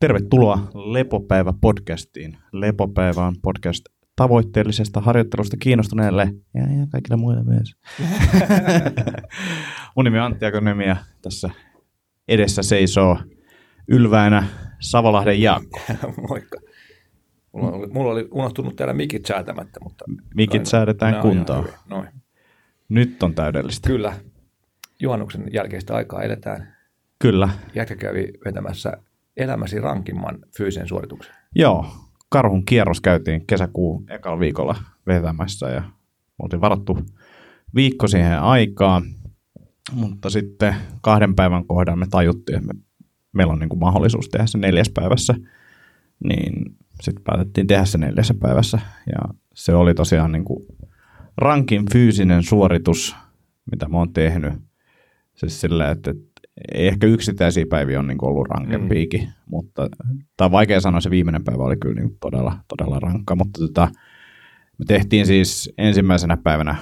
Tervetuloa Lepopäivä-podcastiin. Lepopäivä on podcast tavoitteellisesta harjoittelusta kiinnostuneelle ja, ja kaikille muille myös. Mun nimi on Antti Akonemi ja tässä edessä seisoo ylväänä Savolahden Jaakko. Moikka. Mulla oli, mulla oli unohtunut täällä mikit säätämättä, mutta... Mikit säädetään kuntoon. Noin. Nyt on täydellistä. Kyllä. Juhannuksen jälkeistä aikaa eletään. Kyllä. Jätkä kävi vetämässä elämäsi rankimman fyysisen suorituksen. Joo. Karhun kierros käytiin kesäkuun ekalla viikolla vetämässä ja oltiin varattu viikko siihen aikaa, mutta sitten kahden päivän kohdalla me tajuttiin, että me, meillä on niin kuin mahdollisuus tehdä se neljäs päivässä, niin sitten päätettiin tehdä se neljässä päivässä ja se oli tosiaan niin kuin rankin fyysinen suoritus, mitä mä oon tehnyt. Siis sillä, että, että ehkä yksittäisiä päiviä on niin ollut rankempiikin, mm. mutta tämä on vaikea sanoa, se viimeinen päivä oli kyllä niin todella, todella rankka, mutta tota, me tehtiin siis ensimmäisenä päivänä,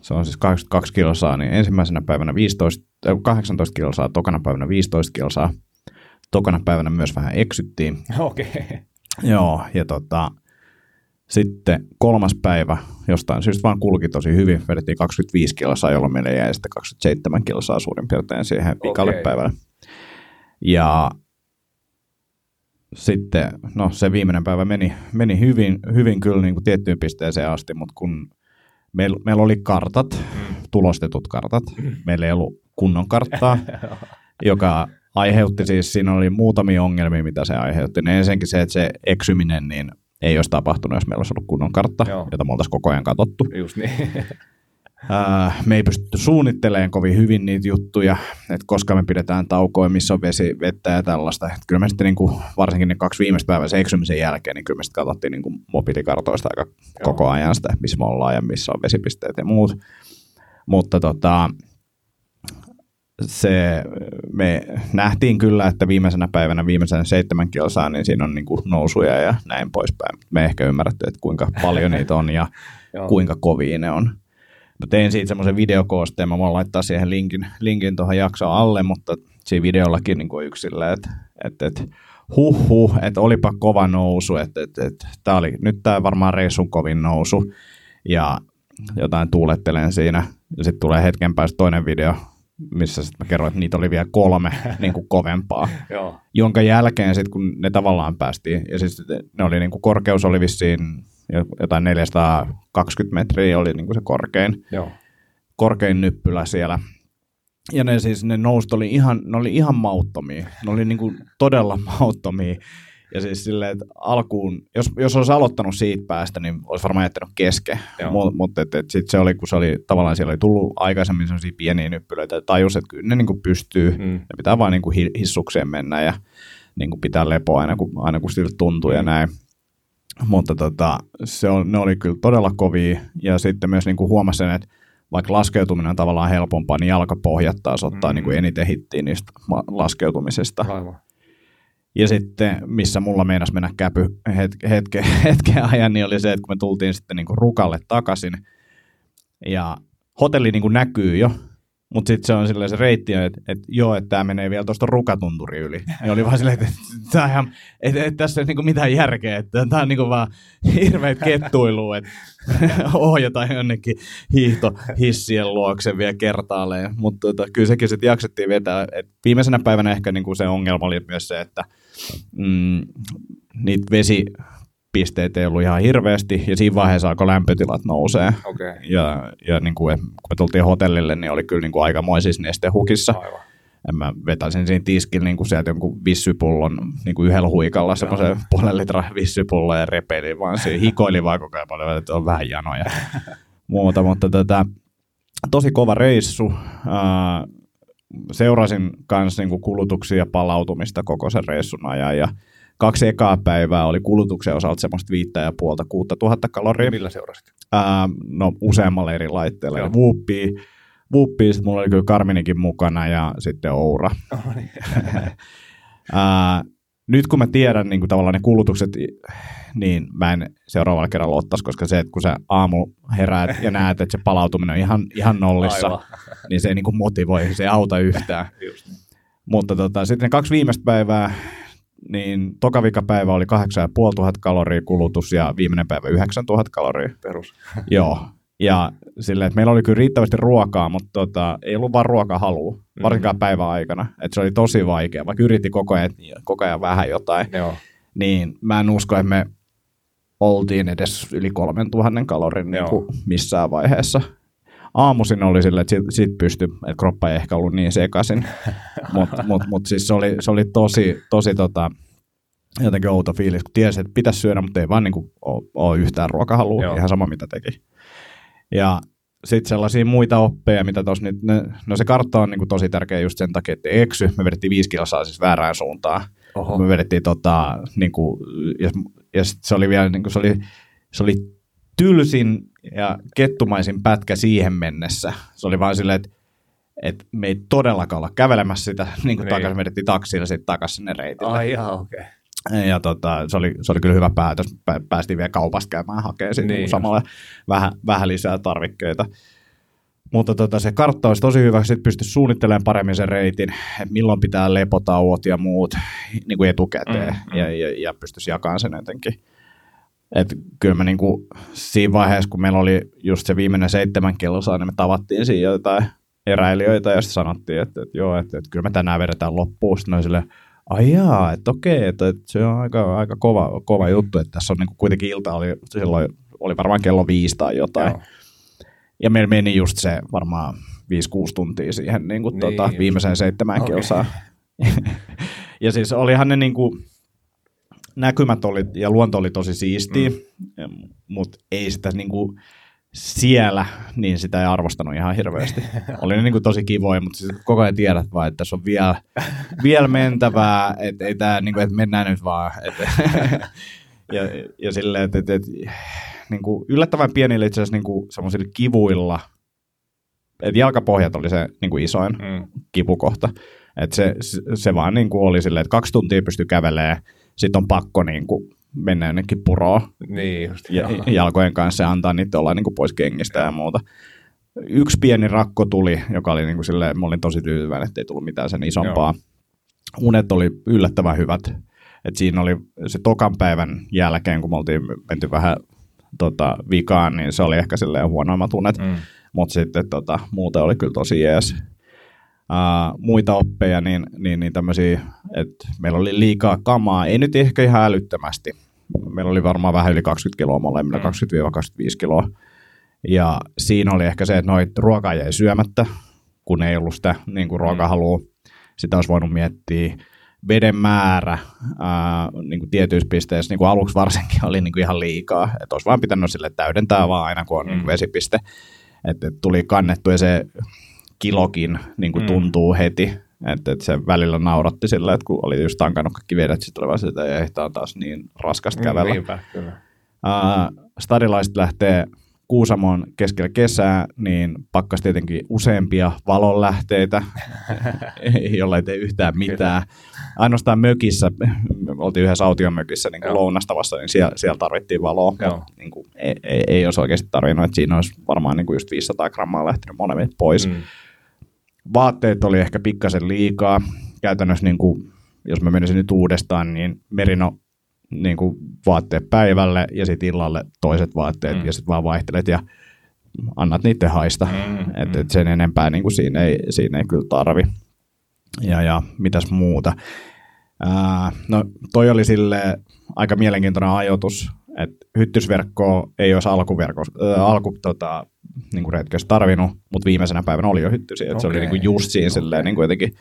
se on siis 82 kilsaa, niin ensimmäisenä päivänä 15, 18 kilsaa, tokana päivänä 15 kilsaa, tokana päivänä myös vähän eksyttiin. Okei. Okay. Joo, ja tota, sitten kolmas päivä jostain syystä vaan kulki tosi hyvin. Vedettiin 25 kilsaa, jolloin meille jäi sitten 27 kilsaa suurin piirtein siihen vikalle okay. päivälle. Ja sitten, no se viimeinen päivä meni, meni hyvin, hyvin kyllä niin kuin tiettyyn pisteeseen asti, mutta kun meillä, meillä oli kartat, mm. tulostetut kartat, mm. meillä ei ollut kunnon karttaa, joka aiheutti siis, siinä oli muutamia ongelmia, mitä se aiheutti. ensinnäkin se, että se eksyminen, niin ei olisi tapahtunut, jos meillä olisi ollut kunnon kartta, Joo. jota me oltaisiin koko ajan katsottu. Just niin. me ei pystytty suunnittelemaan kovin hyvin niitä juttuja, että koska me pidetään taukoja, missä on vesi, vettä ja tällaista. Että kyllä me sitten niin kuin, varsinkin ne kaksi viimeistä päivää se eksymisen jälkeen, niin kyllä me sitten katsottiin niin kuin mobiilikartoista aika Joo. koko ajan sitä, missä me ollaan ja missä on vesipisteet ja muut. Mutta tota, se, me nähtiin kyllä, että viimeisenä päivänä, viimeisen seitsemän kilsaa, niin siinä on niin kuin nousuja ja näin poispäin. Me ehkä ymmärrätte, että kuinka paljon niitä on ja kuinka kovia ne on. Mä tein siitä semmoisen videokoosteen, mä voin laittaa siihen linkin, linkin tuohon jaksoon alle, mutta siinä videollakin niin kuin yksillä, että, että, että huh huh, että olipa kova nousu, että, että, että tää oli, nyt tämä varmaan reissun kovin nousu ja jotain tuulettelen siinä ja sitten tulee hetken päästä toinen video, missä sitten mä kerroin, että niitä oli vielä kolme niin kuin kovempaa, Joo. jonka jälkeen sitten kun ne tavallaan päästiin, ja siis ne oli niin kuin korkeus oli vissiin jotain 420 metriä oli niin kuin se korkein, Joo. korkein nyppylä siellä. Ja ne siis ne nousut oli ihan, ne oli ihan mauttomia, ne oli niin kuin todella mauttomia. Ja siis silleen, että alkuun, jos, jos olisi aloittanut siitä päästä, niin olisi varmaan jättänyt kesken. Mutta mut, sitten se oli, kun se oli, tavallaan siellä oli tullut aikaisemmin sellaisia pieniä nyppylöitä, ja tajus, että kyllä ne niin kuin pystyy, mm. ne pitää vaan niin kuin hissukseen mennä ja niin kuin pitää lepoa aina, kun, aina kun siltä tuntuu mm. ja näin. Mutta tota, se on, ne oli kyllä todella kovia, ja sitten myös niin kuin huomasin, että vaikka laskeutuminen on tavallaan helpompaa, niin jalkapohjat taas ottaa mm. niin kuin eniten hittiä niistä laskeutumisesta. Aivan. Ja sitten, missä mulla meinasi mennä käpy hetke, hetke, hetken ajan, niin oli se, että kun me tultiin sitten niin kuin rukalle takaisin, ja hotelli niin kuin näkyy jo, mutta sitten se on silleen se reitti, että et, joo, että tämä menee vielä tuosta rukatunturi yli. Ja oli vaan silleen, että et, et, et, tässä ei ole niinku mitään järkeä, että tämä on niinku vaan hirveät kettuilua, että ohjataan jonnekin hiihtohissien luokse vielä kertaalleen. Mutta tota, kyllä sekin sitten jaksettiin vetää. Et viimeisenä päivänä ehkä niinku se ongelma oli myös se, että mm, niitä vesi pisteet ei ollut ihan hirveästi, ja siinä vaiheessa alkoi lämpötilat nousee. Okay. Ja, ja niin kuin, kun me tultiin hotellille, niin oli kyllä niin kuin aikamoisissa nestehukissa. Aivan. Mä vetäisin siinä tiskillä niin kuin sieltä jonkun vissypullon niin kuin yhdellä huikalla, semmoisen puolen litran vissypullon ja repeili, vaan se hikoili vaan koko ajan paljon, että on vähän janoja muuta, mutta tätä, tota, tosi kova reissu. Seurasin kanssa niin kulutuksia ja palautumista koko sen reissun ajan, ja kaksi ekaa päivää oli kulutuksen osalta semmoista viittä ja puolta kuutta tuhatta kaloria. Millä seurasit? Ää, no useammalla eri laitteella. Joo. Whoopia, Whoopia sitten mulla oli kyllä Karminikin mukana ja sitten Oura. Oh, niin. ää, nyt kun mä tiedän niin kuin tavallaan ne kulutukset, niin mä en seuraavalla kerralla ottaisi, koska se, että kun sä aamu heräät ja näet, että se palautuminen on ihan, ihan nollissa, Aivan. niin se ei niin kuin motivoi, se ei auta yhtään. Just niin. Mutta tota, sitten ne kaksi viimeistä päivää, niin toka päivä oli 8500 kaloria kulutus ja viimeinen päivä 9000 kaloria. Perus. Joo. Ja silleen, että meillä oli kyllä riittävästi ruokaa, mutta tota, ei ollut vaan ruokahalua, varsinkaan mm. päivän aikana. Että se oli tosi vaikea, vaikka yritti koko ajan, koko ajan vähän jotain. Joo. Niin mä en usko, että me oltiin edes yli 3000 kalorin niin kuin missään vaiheessa. Aamuisin oli silleen, että sit, sit pystyi, että kroppa ei ehkä ollut niin sekaisin, mutta mut, mut siis se oli, se oli tosi, tosi tota, jotenkin outo fiilis, kun tiesi, että pitäisi syödä, mutta ei vaan niin kuin ole, ole yhtään ruokahalua, Joo. ihan sama mitä teki. Ja sitten sellaisia muita oppeja, mitä tuossa nyt, ne, no se kartta on niin kuin tosi tärkeä just sen takia, että eksy, me vedettiin viisi kilsaa siis väärään suuntaan. Oho. Me vedettiin tota, niin kuin, ja, ja se oli vielä, niin kuin, se oli, se oli tylsin ja kettumaisin pätkä siihen mennessä. Se oli vaan silleen, että, että me ei todellakaan olla kävelemässä sitä niin kuin niin. takaisin, vedettiin taksilla sitten takaisin sinne reitille. Ai ihan okei. Okay. Ja tota, se, oli, se oli kyllä hyvä päätös. Päästiin vielä kaupasta käymään hakemaan niin. samalla vähän, vähän lisää tarvikkeita. Mutta tota, se kartta olisi tosi hyvä, sitten pystyisi suunnittelemaan paremmin sen reitin, että milloin pitää lepotauot ja muut niin kuin etukäteen mm, mm. Ja, ja, ja pystyisi jakamaan sen jotenkin. Et kyllä me niin kuin, siinä vaiheessa, kun meillä oli just se viimeinen seitsemän kilsaa, niin me tavattiin siinä jotain eräilijöitä ja sitten sanottiin, että, että joo, että, että kyllä me tänään vedetään loppuun. Sitten silleen, ai jaa, että okei, että, että se on aika, aika kova, kova juttu, että tässä on niin kuin kuitenkin ilta oli, silloin oli varmaan kello viisi tai jotain. Joo. Ja meillä meni just se varmaan 5-6 tuntia siihen niin kuin niin, tuota, viimeiseen seitsemään okay. kilsaan. ja siis olihan ne niin kuin, näkymät oli, ja luonto oli tosi siistiä, mm. mutta ei sitä niin kuin, siellä, niin sitä ei arvostanut ihan hirveästi. Oli ne niin kuin tosi kivoja, mutta siis koko ajan tiedät vaan, että tässä on vielä, vielä mentävää, että ei tämä, niin kuin, että mennään nyt vaan. Että, ja, ja silleen, että, että, että niin kuin yllättävän pienillä itse asiassa niin semmoisilla kivuilla, että jalkapohjat oli se niin kuin isoin mm. kipukohta. Että se, se vaan niin kuin oli silleen, että kaksi tuntia pystyy kävelemään, sitten on pakko niin kuin mennä jonnekin puroon niin just, ja, jalkojen kanssa ja antaa niitä olla niin kuin pois kengistä ja muuta. Yksi pieni rakko tuli, joka oli niin kuin silleen, mä olin tosi tyytyväinen, että ei tullut mitään sen isompaa. Joo. Unet oli yllättävän hyvät. Et siinä oli se tokan päivän jälkeen, kun me oltiin menty vähän tota, vikaan, niin se oli ehkä silleen huonoimmat unet. Mm. Mutta sitten tota, muuten oli kyllä tosi jees. Uh, muita oppeja, niin, niin, niin tämmöisiä, että meillä oli liikaa kamaa, ei nyt ehkä ihan älyttömästi. Meillä oli varmaan vähän yli 20 kiloa molemmilla, mm. 20-25 kiloa. Ja siinä oli ehkä se, että noit ruokaa jäi syömättä, kun ei ollut sitä niin kuin. Mm. Sitä olisi voinut miettiä. Veden määrä ää, niin kuin tietyissä pisteissä, niin kuin aluksi varsinkin, oli niin kuin ihan liikaa. Että olisi vaan pitänyt sille täydentää vaan aina, kun on mm. niin kuin vesipiste. Että tuli kannettu ja se kilokin niin kuin mm. tuntuu heti. Että, että se välillä nauratti sillä, että kun oli just tankannut kaikki vedet, sitten oli vaan sitä, että on taas niin raskasta mm, kävellä. Niinpä, kyllä. Uh, stadilaiset lähtee Kuusamon keskellä kesää, niin pakkas tietenkin useampia valonlähteitä, jolla ei tee yhtään mitään. Ainoastaan mökissä, me oltiin yhdessä aution mökissä niin lounastavassa, niin siellä, siellä tarvittiin valoa, mutta niin kuin, ei, ei, ei olisi oikeasti tarvinnut, että siinä olisi varmaan niin kuin just 500 grammaa lähtenyt molemmat pois. Mm. Vaatteet oli ehkä pikkasen liikaa. Käytännössä, niin kuin, jos mä menisin nyt uudestaan, niin merino niin kuin vaatteet päivälle ja sitten illalle toiset vaatteet mm. ja sitten vaan vaihtelet ja annat niiden haista. Mm, että et sen enempää niin kuin siinä, ei, siinä ei kyllä tarvi. Ja, ja mitäs muuta. Ää, no toi oli sille aika mielenkiintoinen ajoitus, että hyttysverkkoa ei olisi alkuverko, ää, alku tota, niin kuin retkessä tarvinnut, mutta viimeisenä päivänä oli jo hyttysiä. Okay. Se oli niin kuin just siinä okay. silleen, niin kuin jotenkin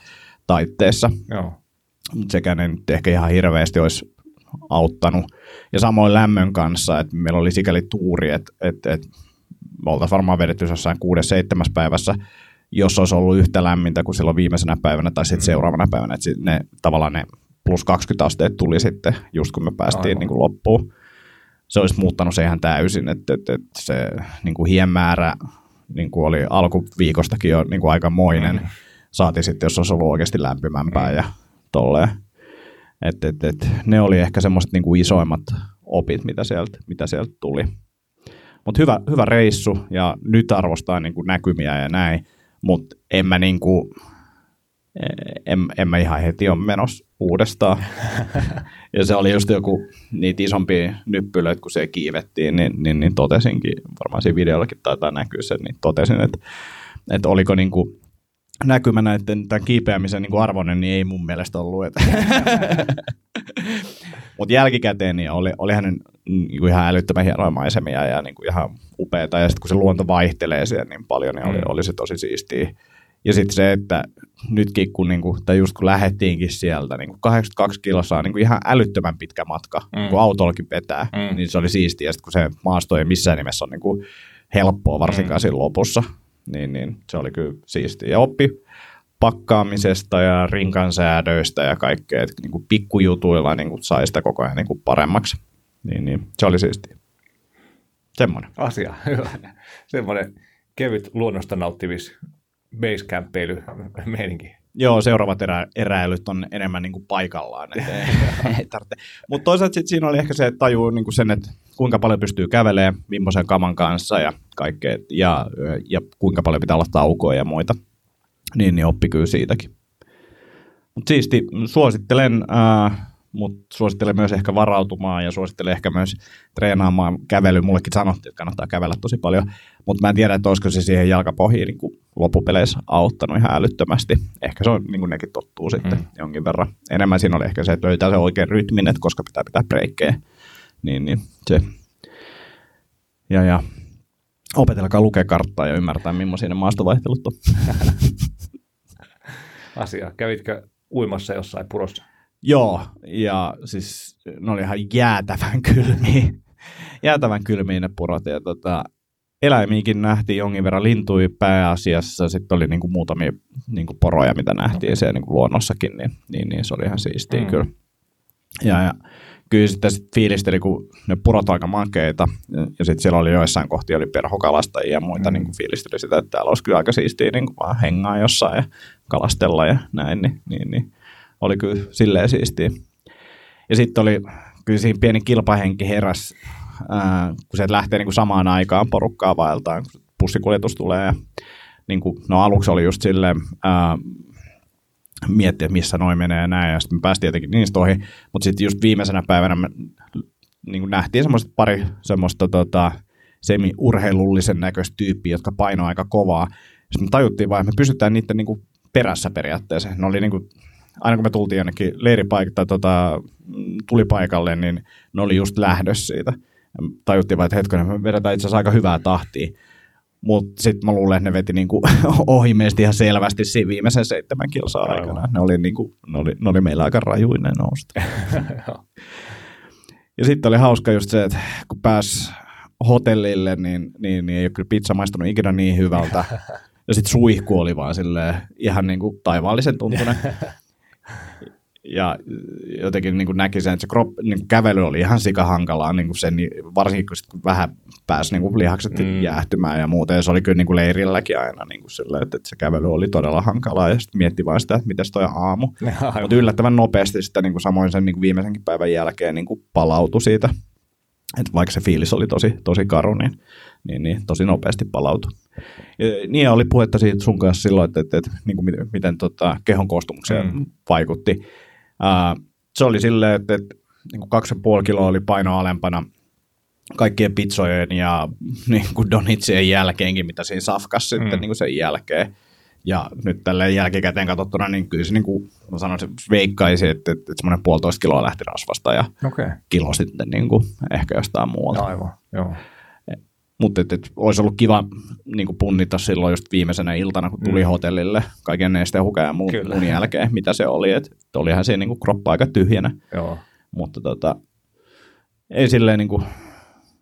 taitteessa. Joo. Sekään ei nyt ehkä ihan hirveästi olisi auttanut. Ja samoin lämmön kanssa, että meillä oli sikäli tuuri, että, että, että me oltaisiin varmaan vedetty jossain kuudes, seitsemäs päivässä, jos olisi ollut yhtä lämmintä kuin silloin viimeisenä päivänä tai sitten mm. seuraavana päivänä. Että ne, tavallaan ne plus 20 asteet tuli sitten just kun me päästiin niin kuin loppuun. Se olisi muuttanut se ihan täysin, että, että, että se niin kuin hienmäärä niin kuin oli alkuviikostakin jo niin kuin aikamoinen. Mm. Saati sitten, jos olisi ollut oikeasti lämpimämpää mm. ja tolleen. Et, et, et, ne oli ehkä semmoiset niinku isoimmat opit, mitä sieltä, mitä sieltä tuli. Mutta hyvä, hyvä reissu ja nyt arvostaa niinku näkymiä ja näin, mutta en mä, niinku, en, en mä ihan heti ole menossa uudestaan. ja se oli just joku niitä isompia nyppylöitä, kun se kiivettiin, niin, niin, niin totesinkin, varmaan siinä videollakin taitaa näkyä se, niin totesin, että, että oliko niin kuin näkymä näiden tämän kiipeämisen niin kuin arvoinen, niin ei mun mielestä ollut. Mutta jälkikäteen niin oli, oli hänen niin kuin ihan älyttömän hienoja maisemia ja niin kuin ihan upeita. Ja sitten kun se luonto vaihtelee siellä niin paljon, niin oli, mm. oli se tosi siistiä. Ja sitten se, että nytkin kun, niin kuin, tai just kun lähettiinkin sieltä, niin kuin 82 kilossa on niin kuin ihan älyttömän pitkä matka, mm. kun autollakin vetää, mm. niin se oli siistiä. Sitten kun se maasto ei missään nimessä ole niin kuin helppoa, varsinkaan mm. siinä lopussa, niin, niin se oli kyllä siistiä. Ja oppi pakkaamisesta ja rinkansäädöistä ja kaikkea, että niin kuin pikkujutuilla niin kuin sai sitä koko ajan niin kuin paremmaksi. Niin, niin, se oli siistiä. Semmoinen. Asia, hyvä. Semmoinen kevyt luonnosta nauttivis basecamppeily meininki. Joo, seuraavat erä, eräilyt on enemmän niin kuin paikallaan. Mutta toisaalta sit siinä oli ehkä se, että tajuu niin kuin sen, että kuinka paljon pystyy kävelemään, millaisen kaman kanssa ja kaikkea, ja, ja kuinka paljon pitää olla taukoja ja muita. Niin, niin oppi kyllä siitäkin. Mutta siisti, suosittelen, äh, mutta suosittelen myös ehkä varautumaan ja suosittelen ehkä myös treenaamaan kävely. Mullekin sanottiin, että kannattaa kävellä tosi paljon, mutta mä en tiedä, että olisiko se siihen jalkapohjiin niin loppupeleissä auttanut ihan älyttömästi. Ehkä se on, niin kuin nekin tottuu sitten mm. jonkin verran. Enemmän siinä oli ehkä se, että löytää se oikein rytmin, että koska pitää pitää breikkejä. Niin, niin se. Ja, ja opetelkaa lukea karttaa ja ymmärtää, millaisia ne maastovaihtelut on. Asia. Kävitkö uimassa jossain purossa? Joo, ja siis ne oli ihan jäätävän kylmiä. jäätävän kylmiä ne purot. Ja tota, eläimiäkin nähtiin jonkin verran lintui pääasiassa. Sitten oli niinku muutamia niinku poroja, mitä nähtiin okay. siellä niinku luonnossakin, niin, niin, niin, se oli ihan siistiä mm. kyllä. Ja, ja kyllä sitten sit fiilisteli, kun ne purot aika makeita, ja, ja sitten siellä oli joissain kohtia oli perhokalastajia ja muita, mm. niin kuin fiilisteli sitä, että täällä olisi kyllä aika siistiä niin kuin vaan hengaa jossain ja kalastella ja näin, niin, niin, niin oli kyllä silleen siistiä. Ja sitten oli kyllä siinä pieni kilpahenki heräs, kun se lähtee niin kuin samaan aikaan porukkaa vaeltaan, kun pussikuljetus tulee. Niin kuin, no aluksi oli just silleen, miettiä, missä noin menee ja näin, ja sitten me päästiin jotenkin niistä ohi, mutta sitten just viimeisenä päivänä me niin kuin nähtiin semmoista pari semmoista tota, semi-urheilullisen näköistä tyyppiä, jotka painoivat aika kovaa. Sitten me tajuttiin vaan, että me pysytään niiden niin kuin perässä periaatteessa. Ne oli niin kuin, aina kun me tultiin jonnekin leiripaikalle tai tota, tulipaikalle, niin ne oli just lähdössä siitä. Tajuttiin vaan, että hetkinen, me vedetään itse asiassa aika hyvää tahtia. Mutta sitten mä luulen, että ne veti niinku ohi meistä ihan selvästi siinä viimeisen seitsemän kilsaa aikana. Ne oli, niinku, ne, oli, ne oli meillä aika rajuinen nousta. ja sitten oli hauska just se, että kun pääsi hotellille, niin, niin, niin ei ole kyllä pizza maistunut ikinä niin hyvältä. Ja sitten suihku oli vaan silleen ihan niin kuin taivaallisen tuntunen. Ja jotenkin niin kuin näki sen, että se krop, niin kuin kävely oli ihan sikahankalaa, niin kuin sen, varsinkin kun, sit, kun vähän pääsi niin kuin lihakset mm. jäähtymään ja muuta, ja se oli kyllä niin kuin leirilläkin aina niin kuin sillä, että, että se kävely oli todella hankalaa, ja sitten mietti vaan sitä, että miten toi aamu. Mutta yllättävän nopeasti sitä niin kuin samoin sen niin kuin viimeisenkin päivän jälkeen niin kuin palautui siitä, että vaikka se fiilis oli tosi, tosi karu, niin, niin, niin tosi nopeasti palautui. Ja, niin oli puhetta siitä sun kanssa silloin, että, että, että niin kuin miten, miten tota, kehon koostumukseen mm. vaikutti. Uh, se oli silleen, että, että niin kuin kaksi ja puoli kiloa oli paino alempana kaikkien pizzojen ja niin kuin donitsien jälkeenkin, mitä siinä safkas mm. sitten niin kuin sen jälkeen. Ja nyt tälle jälkikäteen katsottuna, niin kyllä se niin kuin, mä sanoisin, veikkaisi, että, että, että semmoinen puolitoista kiloa lähti rasvasta ja okay. kilo sitten niin kuin, ehkä jostain muualta. Aivan, joo. Mutta et, et, olisi ollut kiva niin punnita silloin just viimeisenä iltana, kun tuli mm. hotellille kaiken nesteen ja muun, muun jälkeen, mitä se oli. Et, et olihan siinä niin kroppa aika tyhjänä. Joo. Mutta tota, ei silleen niin kuin,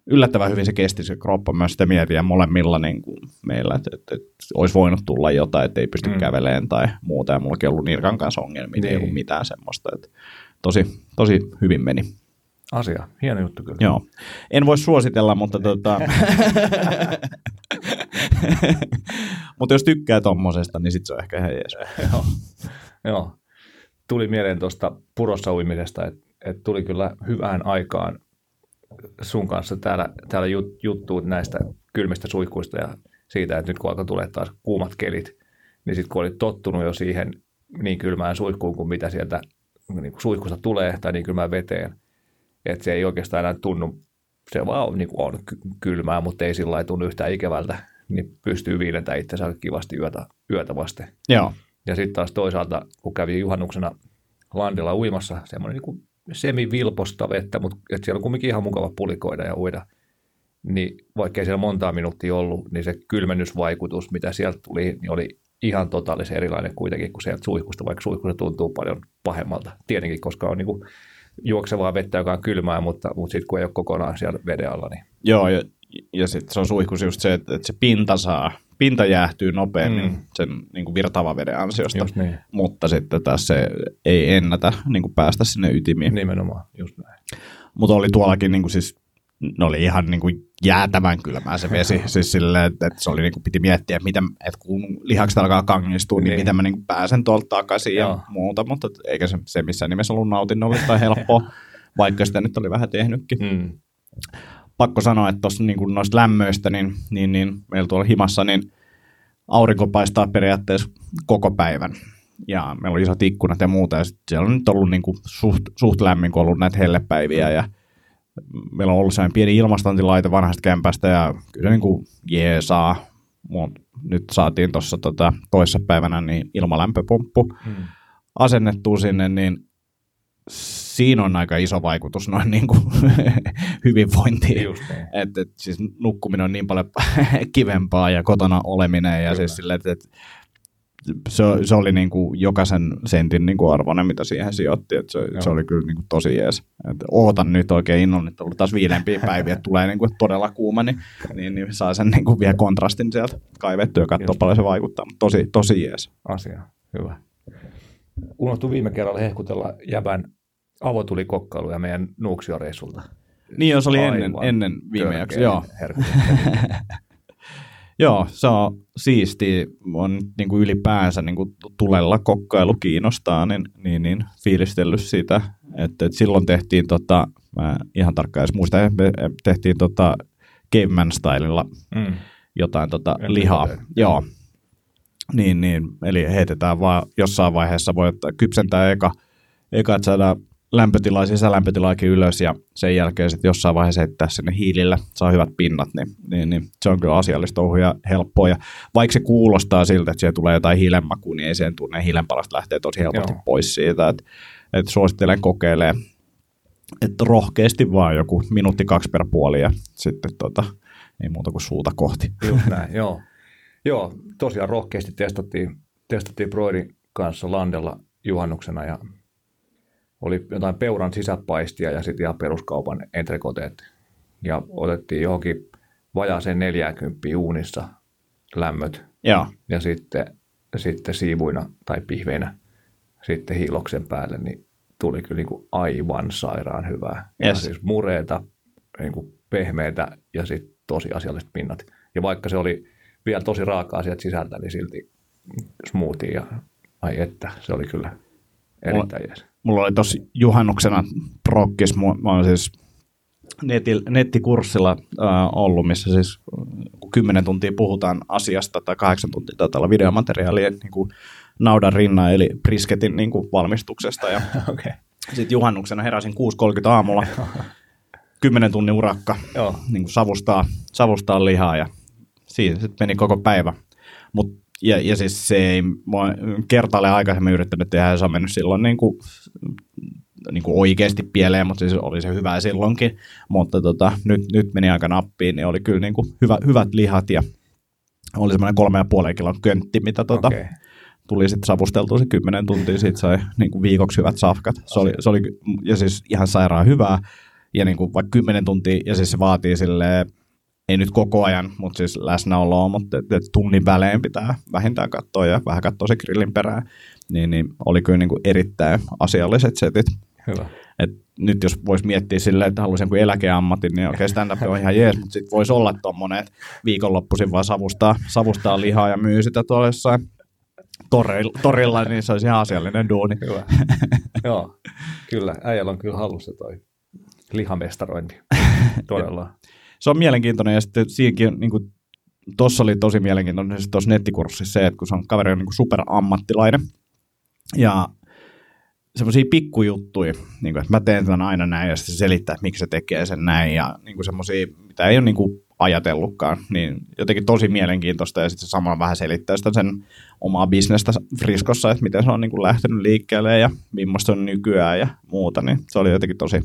yllättävän hyvin se kesti se kroppa. Myös sitä mietin ja molemmilla niin kuin meillä, että, että, että olisi voinut tulla jotain, että ei pysty mm. kävelemään tai muuta. Ja mullakin ollut Nirkan kanssa ongelmia, niin. ei ollut niin. mitään semmoista. Että tosi, tosi hyvin meni asia. Hieno juttu kyllä. Joo. En voi suositella, mutta tota... mutta jos tykkää tommosesta, niin sit se on ehkä ihan jees. Joo. Joo. Tuli mieleen tuosta purossa uimisesta, että et tuli kyllä hyvään aikaan sun kanssa täällä, täällä jut, juttuut näistä kylmistä suihkuista ja siitä, että nyt kun alkaa tulee taas kuumat kelit, niin sitten kun oli tottunut jo siihen niin kylmään suihkuun kuin mitä sieltä niin kuin suihkusta tulee tai niin kylmään veteen, että se ei oikeastaan enää tunnu, se vaan on, niin kuin on kylmää, mutta ei sillä tunnu yhtään ikävältä, niin pystyy viilentämään itsensä kivasti yötä, yötä vasten. Joo. Ja sitten taas toisaalta, kun kävi juhannuksena landilla uimassa, semmoinen niin semivilposta vettä, mutta että siellä on kumminkin ihan mukava pulikoida ja uida, niin vaikka ei siellä montaa minuuttia ollut, niin se kylmennysvaikutus, mitä sieltä tuli, niin oli ihan totaalisen erilainen kuitenkin kuin sieltä suihkusta, vaikka suihkusta tuntuu paljon pahemmalta. Tietenkin, koska on niin kuin juoksevaa vettä, joka on kylmää, mutta, mutta sitten kun ei ole kokonaan siellä veden alla. Niin... Joo, ja, ja sitten se on suihkus just se, että, että se pinta saa, pinta jäähtyy nopeammin mm. sen niin kuin virtaavan veden ansiosta, niin. mutta sitten taas se ei ennätä niin kuin päästä sinne ytimiin. Nimenomaan, just näin. Mutta oli tuollakin niin kuin siis ne oli ihan niin kuin jäätävän kylmää se vesi. siis sille, että, että se oli niin kuin, piti miettiä, että, miten, että kun lihakset alkaa kangistua, niin, niin miten mä niin kuin pääsen tuolta takaisin Joo. ja muuta. Mutta eikä se, se missään nimessä ollut nautinnollista tai helppoa, vaikka sitä nyt oli vähän tehnytkin. Mm. Pakko sanoa, että tuossa niin noista lämmöistä, niin, niin, niin meillä tuolla himassa, niin aurinko paistaa periaatteessa koko päivän. Ja meillä on isot ikkunat ja muuta, ja siellä on nyt ollut niin kuin suht, suht lämmin, kun on ollut näitä hellepäiviä, ja meillä on ollut sellainen pieni ilmastointilaite vanhasta kämpästä ja kyllä se niin kuin jeesaa. Mut nyt saatiin tuossa tota, toisessa päivänä niin ilmalämpöpumppu hmm. asennettua sinne, niin siinä on aika iso vaikutus noin niin kuin hyvinvointiin. Niin. Et, et, siis nukkuminen on niin paljon kivempaa ja kotona oleminen ja Kyllä. siis sille, että et, se, se oli niin kuin jokaisen sentin niin kuin arvoinen, mitä siihen sijoitti. Että se, se oli kyllä niin kuin tosi jees. Et ootan nyt oikein innon, että ollut taas viilempiä päiviä, että tulee niin kuin todella kuuma, niin, niin, niin saa sen niin kuin vielä kontrastin sieltä kaivettua ja katsoa paljon se vaikuttaa. Mutta tosi, tosi jees. Asia, hyvä. Unohtu viime kerralla hehkutella jävän avotulikokkailuja meidän Nuuksio-reissulta. Niin, se oli ennen, ennen viime jaksoa. Joo. Joo, se on siisti. On niin kuin ylipäänsä niin kuin tulella kokkailu kiinnostaa, niin, niin, niin fiilistellyt sitä. Että, että silloin tehtiin, tota, mä ihan tarkkaan edes muista, tehtiin tota caveman stylella mm. jotain tota lihaa. Joo. Niin, niin, eli heitetään vaan jossain vaiheessa, voi ottaa, kypsentää eka, eka että saadaan lämpötila, sisälämpötilaakin ylös ja sen jälkeen sitten jossain vaiheessa heittää sinne hiilillä, saa hyvät pinnat, niin, niin, niin se on kyllä asiallista touhu ja helppoa. Ja vaikka se kuulostaa siltä, että siellä tulee jotain hiilenmakua, niin ei sen tunne hiilenpalasta lähtee tosi helposti Joo. pois siitä, että, että suosittelen kokeilemaan, että rohkeasti vaan joku minuutti kaksi per puoli ja sitten tota, ei muuta kuin suuta kohti. Just näin, joo. Joo, tosiaan rohkeasti testattiin, testattiin Broidin kanssa Landella juhannuksena ja oli jotain peuran sisäpaistia ja sitten ihan peruskaupan entrekoteet. Ja otettiin johonkin vajaaseen 40 uunissa lämmöt. Ja, ja sitten, sitten siivuina tai pihveinä sitten hiiloksen päälle, niin tuli kyllä niin kuin aivan sairaan hyvää. Yes. Ja siis mureeta, niin kuin pehmeitä ja sitten tosi asialliset pinnat. Ja vaikka se oli vielä tosi raakaa sieltä sisältä, niin silti smoothie ja ai että, se oli kyllä erittäin jees mulla oli tosi juhannuksena prokkis, mä olen siis netil, nettikurssilla äh, ollut, missä siis kun 10 tuntia puhutaan asiasta tai kahdeksan tuntia taitaa olla videomateriaalia niin kuin naudan rinnan eli brisketin niin kuin valmistuksesta. Ja okay. Sitten juhannuksena heräsin 6.30 aamulla, 10 tunnin urakka, Joo. Niin kuin savustaa, savustaa lihaa ja siinä sitten meni koko päivä. Mutta ja, ja siis se ei, mä kertaalle aikaisemmin yrittänyt tehdä ja se on mennyt silloin niin kuin, niin kuin oikeasti pieleen, mutta siis oli se hyvä silloinkin. Mutta tota, nyt, nyt meni aika nappiin, niin oli kyllä niin kuin hyvä, hyvät lihat ja oli semmoinen kolme ja puolen kilon köntti, mitä tota, okay. tuli sitten savusteltua se kymmenen tuntia, siitä sai niin kuin viikoksi hyvät safkat. Se oli, se oli, ja siis ihan sairaan hyvää, ja niin kuin vaikka kymmenen tuntia, ja siis se vaatii silleen, ei nyt koko ajan, mutta siis läsnäoloa, mutta et, et tunnin välein pitää vähintään katsoa ja vähän katsoa se grillin perään, niin, niin oli kyllä niin kuin erittäin asialliset setit. Hyvä. Et nyt jos voisi miettiä silleen, että haluaisin kuin eläkeammatin, niin okei, stand-up on ihan jees, mutta sitten voisi olla tuommoinen, että viikonloppuisin vaan savustaa, savustaa lihaa ja myy sitä tuolla jossain torilla, torilla, niin se olisi ihan asiallinen duuni. Hyvä. Joo, kyllä. Äijällä on kyllä hallussa toi lihamestarointi. Todella se on mielenkiintoinen ja sitten siinäkin niin kuin, tuossa oli tosi mielenkiintoinen tuossa nettikurssissa se, että kun se on kaveri on niin kuin superammattilainen. Ja semmoisia pikkujuttuja, niin kuin, että mä teen tämän aina näin ja sitten se selittää, että miksi se tekee sen näin ja niin semmoisia, mitä ei ole niin kuin ajatellutkaan, niin jotenkin tosi mielenkiintoista ja sitten samalla vähän selittää sitä sen omaa bisnestä Friskossa, että miten se on niin kuin lähtenyt liikkeelle ja millaista on nykyään ja muuta, niin se oli jotenkin tosi,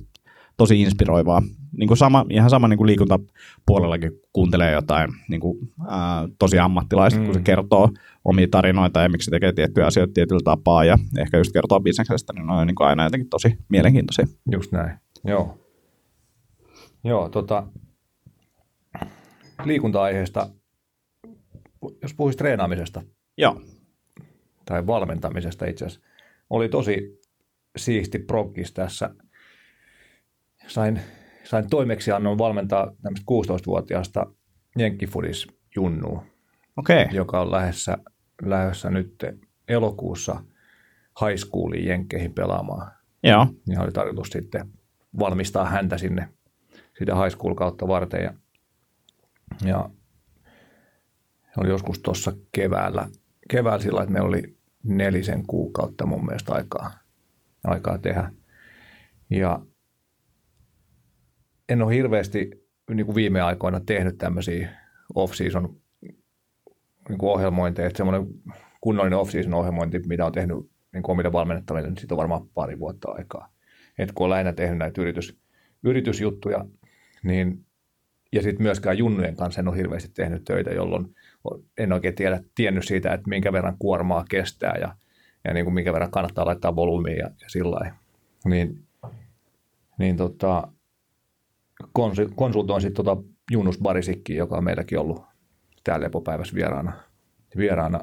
tosi inspiroivaa. Niin kuin sama, ihan sama niin kuin liikuntapuolellakin kuuntelee jotain niin kuin, ää, tosi ammattilaista, mm. kun se mm. kertoo omia tarinoita ja miksi se tekee tiettyjä asioita tietyllä tapaa ja ehkä just kertoo bisneksestä, niin on niin kuin aina jotenkin tosi mielenkiintoisia. Just näin, joo. Joo, tota, liikunta-aiheesta, jos puhuisi treenaamisesta. Joo. Tai valmentamisesta itse asiassa. Oli tosi siisti prokkis tässä. Sain, sain toimeksiannon valmentaa tämmöistä 16-vuotiaasta Jenkkifudis Junnua, okay. joka on lähdössä, lähdössä nyt elokuussa high schooliin Jenkkeihin pelaamaan. Joo. Ja oli tarkoitus sitten valmistaa häntä sinne sitä high school kautta varten. Ja ja oli joskus tuossa keväällä, keväällä sillä, että meillä oli nelisen kuukautta mun mielestä aikaa, aikaa tehdä. Ja en ole hirveästi niin kuin viime aikoina tehnyt tämmöisiä off-season niin kuin ohjelmointeja, että semmoinen kunnollinen off-season ohjelmointi, mitä on tehnyt niin kuin valmennettaville, niin siitä on varmaan pari vuotta aikaa. Et kun on lähinnä tehnyt näitä yritys, yritysjuttuja, niin ja sitten myöskään junnujen kanssa en ole hirveästi tehnyt töitä, jolloin en oikein tiedä, tiennyt siitä, että minkä verran kuormaa kestää ja, ja niin kuin minkä verran kannattaa laittaa volyymia ja, ja sillä Niin, niin tota, konsultoin sitten tota Junus Barisikki, joka on meilläkin ollut täällä lepopäivässä vieraana. vieraana.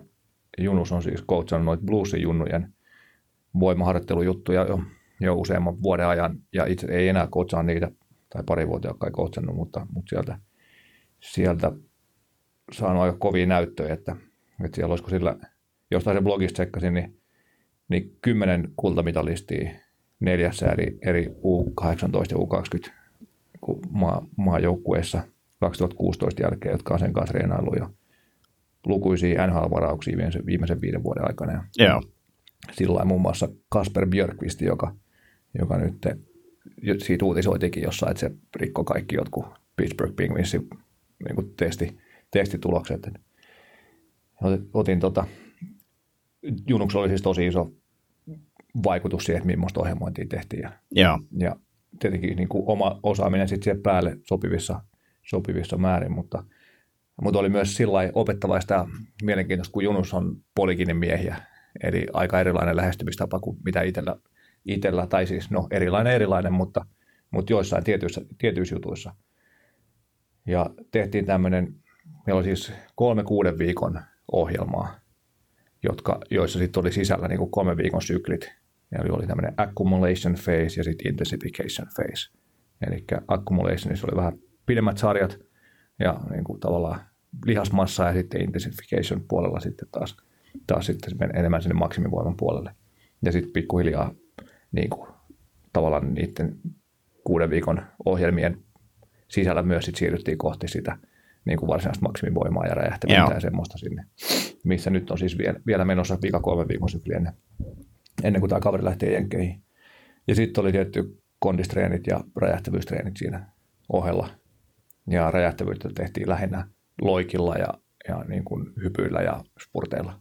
Junus on siis coachannut noita bluesin junnujen voimaharjoittelujuttuja jo, jo useamman vuoden ajan, ja itse ei enää coachaa niitä tai pari vuotta kai kohtsannut, mutta, mutta sieltä, sieltä saanut aika kovia näyttöjä, että, että siellä olisiko sillä, jostain se blogista tsekkasin, niin, niin kymmenen kultamitalistia neljässä eri, eri U18 ja U20 maa, maajoukkueessa 2016 jälkeen, jotka on sen kanssa treenaillut jo lukuisia NHL-varauksia viimeisen, viimeisen viiden vuoden aikana. Yeah. Sillä muun muassa Kasper Björkvist, joka, joka nyt siitä uutisoitikin jossain, että se rikko kaikki jotkut Pittsburgh Penguinsin niin testi, testitulokset. Otin, otin tota, Junuksella oli siis tosi iso vaikutus siihen, että millaista ohjelmointia tehtiin. Ja, yeah. ja tietenkin niin kuin oma osaaminen sitten siihen päälle sopivissa, sopivissa määrin, mutta, mutta oli myös sillä opettavaista ja mielenkiintoista, kun Junus on polikinen miehiä, eli aika erilainen lähestymistapa kuin mitä itsellä itsellä, tai siis no erilainen erilainen, mutta, mutta joissain tietyissä, tietyissä jutuissa. Ja tehtiin tämmöinen, meillä oli siis kolme kuuden viikon ohjelmaa, jotka, joissa sitten oli sisällä niin kuin kolme viikon syklit. Eli oli tämmöinen accumulation phase ja sitten intensification phase. Eli accumulationissa oli vähän pidemmät sarjat ja niin kuin tavallaan lihasmassa ja sitten intensification puolella sitten taas, taas sitten enemmän sinne maksimivoiman puolelle. Ja sitten pikkuhiljaa niin kuin, tavallaan niiden kuuden viikon ohjelmien sisällä myös sit siirryttiin kohti sitä niin kuin varsinaista maksimivoimaa ja räjähtämistä ja semmoista sinne, missä nyt on siis vielä, vielä menossa vika kolmen viikon sykli ennen, ennen kuin tämä kaveri lähtee jenkkeihin. Ja sitten oli tietty kondistreenit ja räjähtävyystreenit siinä ohella. Ja räjähtävyyttä tehtiin lähinnä loikilla ja, ja niin kuin hypyillä ja spurteilla.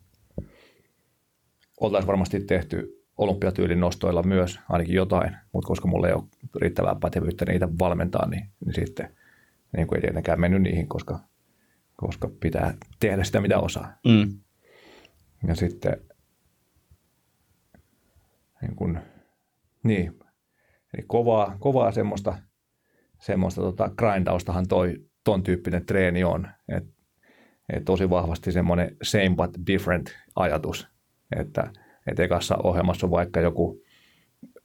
Oltaisiin varmasti tehty olympiatyylin nostoilla myös ainakin jotain, mutta koska mulla ei ole riittävää pätevyyttä niitä valmentaa, niin, niin sitten niin kuin ei tietenkään mennyt niihin, koska, koska pitää tehdä sitä, mitä osaa. Mm. Ja sitten niin, kuin, niin eli kovaa, kovaa semmoista, semmoista tota grindaustahan toi ton tyyppinen treeni on, että et tosi vahvasti semmoinen same but different ajatus, että – että ekassa ohjelmassa on vaikka joku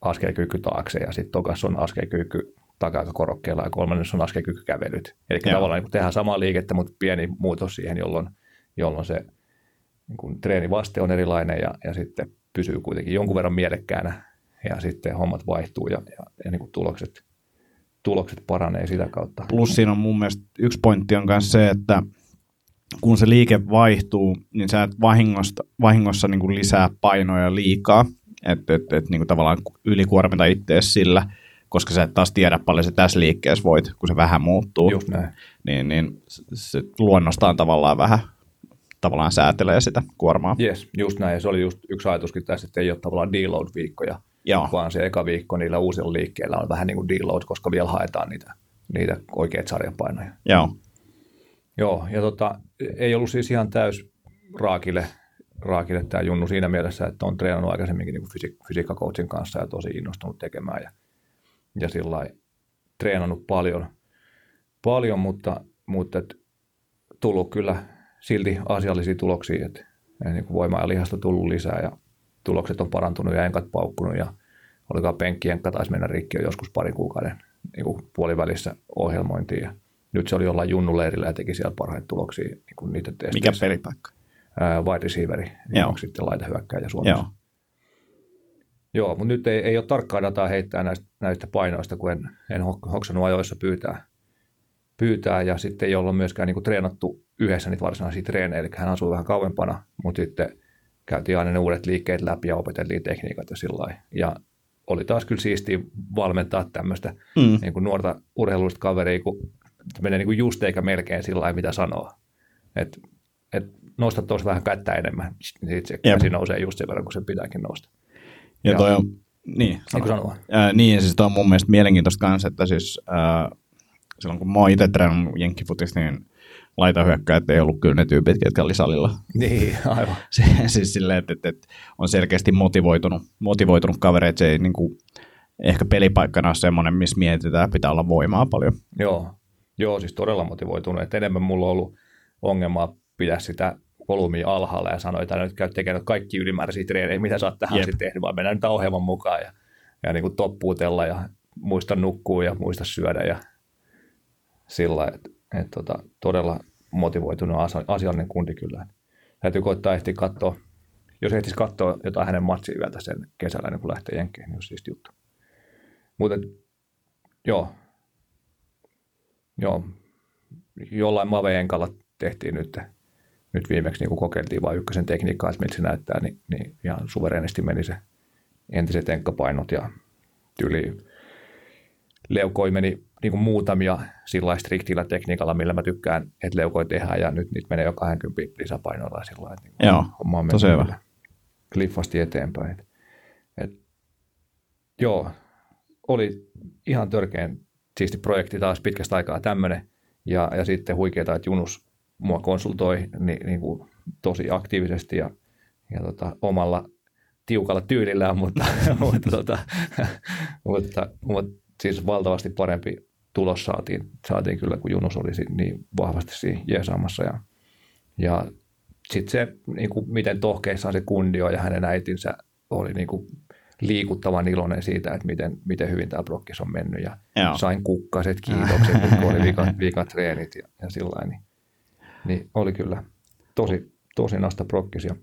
askelkyky taakse ja sitten tokassa on askelkyky takakorokkeella ja kolmannessa on askelkyky kävelyt. Eli Joo. tavallaan niin tehdään samaa liikettä, mutta pieni muutos siihen, jolloin, jolloin se niin kuin treenivaste on erilainen ja, ja sitten pysyy kuitenkin jonkun verran mielekkäänä ja sitten hommat vaihtuu ja, ja, ja niin kuin tulokset, tulokset paranee sitä kautta. Plus siinä on mun mielestä yksi pointti on myös se, että kun se liike vaihtuu, niin sä et vahingossa, vahingossa niin kuin lisää painoja liikaa. että et, et, niin tavallaan ylikuormita itseäsi sillä, koska sä et taas tiedä paljon se tässä liikkeessä voit, kun se vähän muuttuu. Just näin. Niin, niin se luonnostaan tavallaan vähän tavallaan säätelee sitä kuormaa. Yes, just näin. Ja se oli just yksi ajatuskin tässä, että ei ole tavallaan deload-viikkoja, Joo. vaan se eka viikko niillä uusilla liikkeillä on vähän niin kuin deload, koska vielä haetaan niitä, niitä oikeita sarjapainoja. Joo. Joo, ja tota, ei ollut siis ihan täys raakille, raakille tämä Junnu siinä mielessä, että on treenannut aikaisemminkin niin fysi- fysiikkakoutsin kanssa ja tosi innostunut tekemään ja, ja sillä treenannut paljon, paljon mutta, mutta et tullut kyllä silti asiallisia tuloksia, että niin kuin voimaa ja lihasta tullut lisää ja tulokset on parantunut ja enkat paukkunut ja olikaan penkkienkka taisi mennä rikki jo joskus pari kuukauden niin kuin puolivälissä ohjelmointiin ja nyt se oli jollain junnuleirillä ja teki siellä parhaita tuloksia niin kuin niitä Mikä testeissä. pelipaikka? Ää, wide receiveri, niin onko sitten laita hyökkääjä Suomessa. Joo. Joo, mutta nyt ei, ei ole tarkkaa dataa heittää näistä, näistä painoista, kun en, en hok- hoksannut ajoissa pyytää, pyytää ja sitten ei olla myöskään niin kuin treenattu yhdessä niitä varsinaisia treenejä, eli hän asuu vähän kauempana, mutta sitten käytiin aina ne uudet liikkeet läpi ja opeteltiin tekniikat ja sillä lailla. Ja oli taas kyllä siistiä valmentaa tämmöistä Mm. niin kuin nuorta urheilullista kaveria, kun menee niin kuin just eikä melkein sillä lailla, mitä sanoo. Et, et nostat tuossa vähän kättä enemmän, niin se Jep. käsi nousee just sen verran, kun se pitääkin nousta. Ja Joo. toi on, niin, Niin sano. sanoa. Ää, niin, ja siis toi on mun mielestä mielenkiintoista kanssa, että siis ää, silloin kun mä oon itse treenannut jenkkifutista, niin laitahyökkäjät ei ollut kyllä ne tyypit, ketkä oli salilla. Niin, aivan. Se, siis silleen, että, että, että on selkeästi motivoitunut, motivoitunut kaveri, että se ei niin kuin, ehkä pelipaikkana ole semmoinen, missä mietitään, että pitää olla voimaa paljon. Joo. Joo, siis todella motivoitunut. Et enemmän mulla on ollut ongelmaa pitää sitä volyymia alhaalla ja sanoa, että nyt käy tekemään kaikki ylimääräisiä treenejä, mitä sä oot tähän asti tehnyt, vaan mennään nyt ohjelman mukaan ja, ja niin kuin toppuutella ja muista nukkua ja muista syödä ja sillä että et tota, todella motivoitunut asiallinen kundi kyllä. Täytyy koittaa ehtiä katsoa, jos ehtisi katsoa jotain hänen matsia yötä sen kesällä, ennen kuin lähtee jenkkeihin, niin siisti juttu. Mutta joo, joo, jollain Maveenkalla tehtiin nyt, nyt viimeksi niin kokeiltiin vain ykkösen tekniikkaa, että miltä se näyttää, niin, niin ihan suvereenisti meni se entiset enkkapainot ja tyli leukoi meni niin kuin muutamia sillä striktillä tekniikalla, millä mä tykkään, että leukoi tehdään ja nyt niitä menee jo 20 lisäpainoilla sillä lailla, että niin Joo, homma on tosi hyvä. kliffasti eteenpäin. Et, et, joo, oli ihan törkeän siisti projekti taas pitkästä aikaa tämmöinen. Ja, ja sitten huikeeta, että Junus mua konsultoi niin, niin kuin tosi aktiivisesti ja, ja tota, omalla tiukalla tyylillään, mutta, mutta, tota, mutta, mutta siis valtavasti parempi tulos saatiin, saatiin kyllä, kun Junus oli niin vahvasti siinä jeesaamassa. Ja, ja sitten se, niin kuin, miten tohkeissaan se kundi on ja hänen äitinsä oli niin kuin, liikuttavan iloinen siitä, että miten, miten hyvin tämä prokkis on mennyt. Ja Joo. sain kukkaset kiitokset, kun oli vikat, vikat treenit ja, ja sillä niin, niin oli kyllä tosi, tosi nasta prokkis. Ja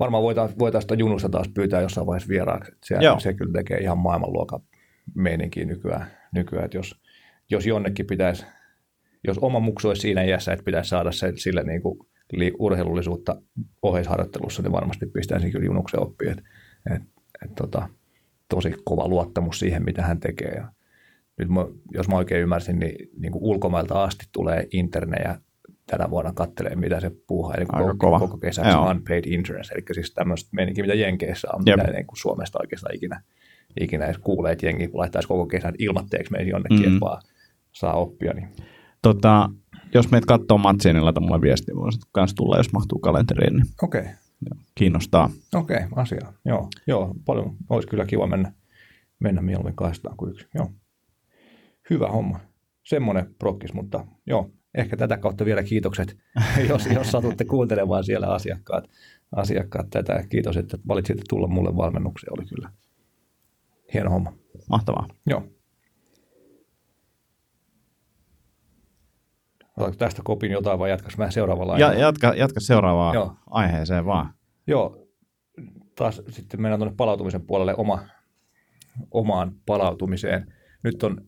varmaan voitaisiin voitaisiin Junusta taas pyytää jossain vaiheessa vieraaksi. Se, Joo. se kyllä tekee ihan maailmanluokan meininkiä nykyään, nykyään että jos, jos jonnekin pitäisi, jos oma muksu olisi siinä iässä, että pitäisi saada se, sille niin kuin li, urheilullisuutta oheisharjoittelussa, niin varmasti pistäisin kyllä Junuksen oppiin. Et, et, et, tota, tosi kova luottamus siihen, mitä hän tekee. Ja nyt mä, jos mä oikein ymmärsin, niin, niin kuin ulkomailta asti tulee internejä tänä vuonna kattelee, mitä se puuhaa, eli koko, kova. koko kesäksi Joo. unpaid interns, eli siis tämmöistä meininkiä, mitä Jenkeissä on, Jep. mitä niin kuin Suomesta oikeastaan ikinä, ikinä edes kuulee, että jengi laittaisi koko kesän ilmatteeksi meidän jonnekin, Mhm. mm-hmm. että vaan saa oppia. Niin. Tota, jos meitä katsoo matsia, niin laita mulle viestiä. Voisit kans tulla, jos mahtuu kalenteriin. Niin Okei, okay. kiinnostaa. okei, okay, asia. Joo, joo, paljon olisi kyllä kiva mennä, mennä mieluummin kahdestaan kuin yksi. Joo. Hyvä homma. Semmoinen prokkis, mutta joo, ehkä tätä kautta vielä kiitokset, jos, jos satutte kuuntelemaan siellä asiakkaat, asiakkaat tätä. Kiitos, että valitsitte tulla mulle valmennukseen. Oli kyllä hieno homma. Mahtavaa. Joo. Otatko tästä kopin jotain vai jatkas mä seuraavalla Ja, jatka, jatka seuraavaan Joo. aiheeseen vaan. Joo, taas sitten mennään tuonne palautumisen puolelle oma, omaan palautumiseen. Nyt on,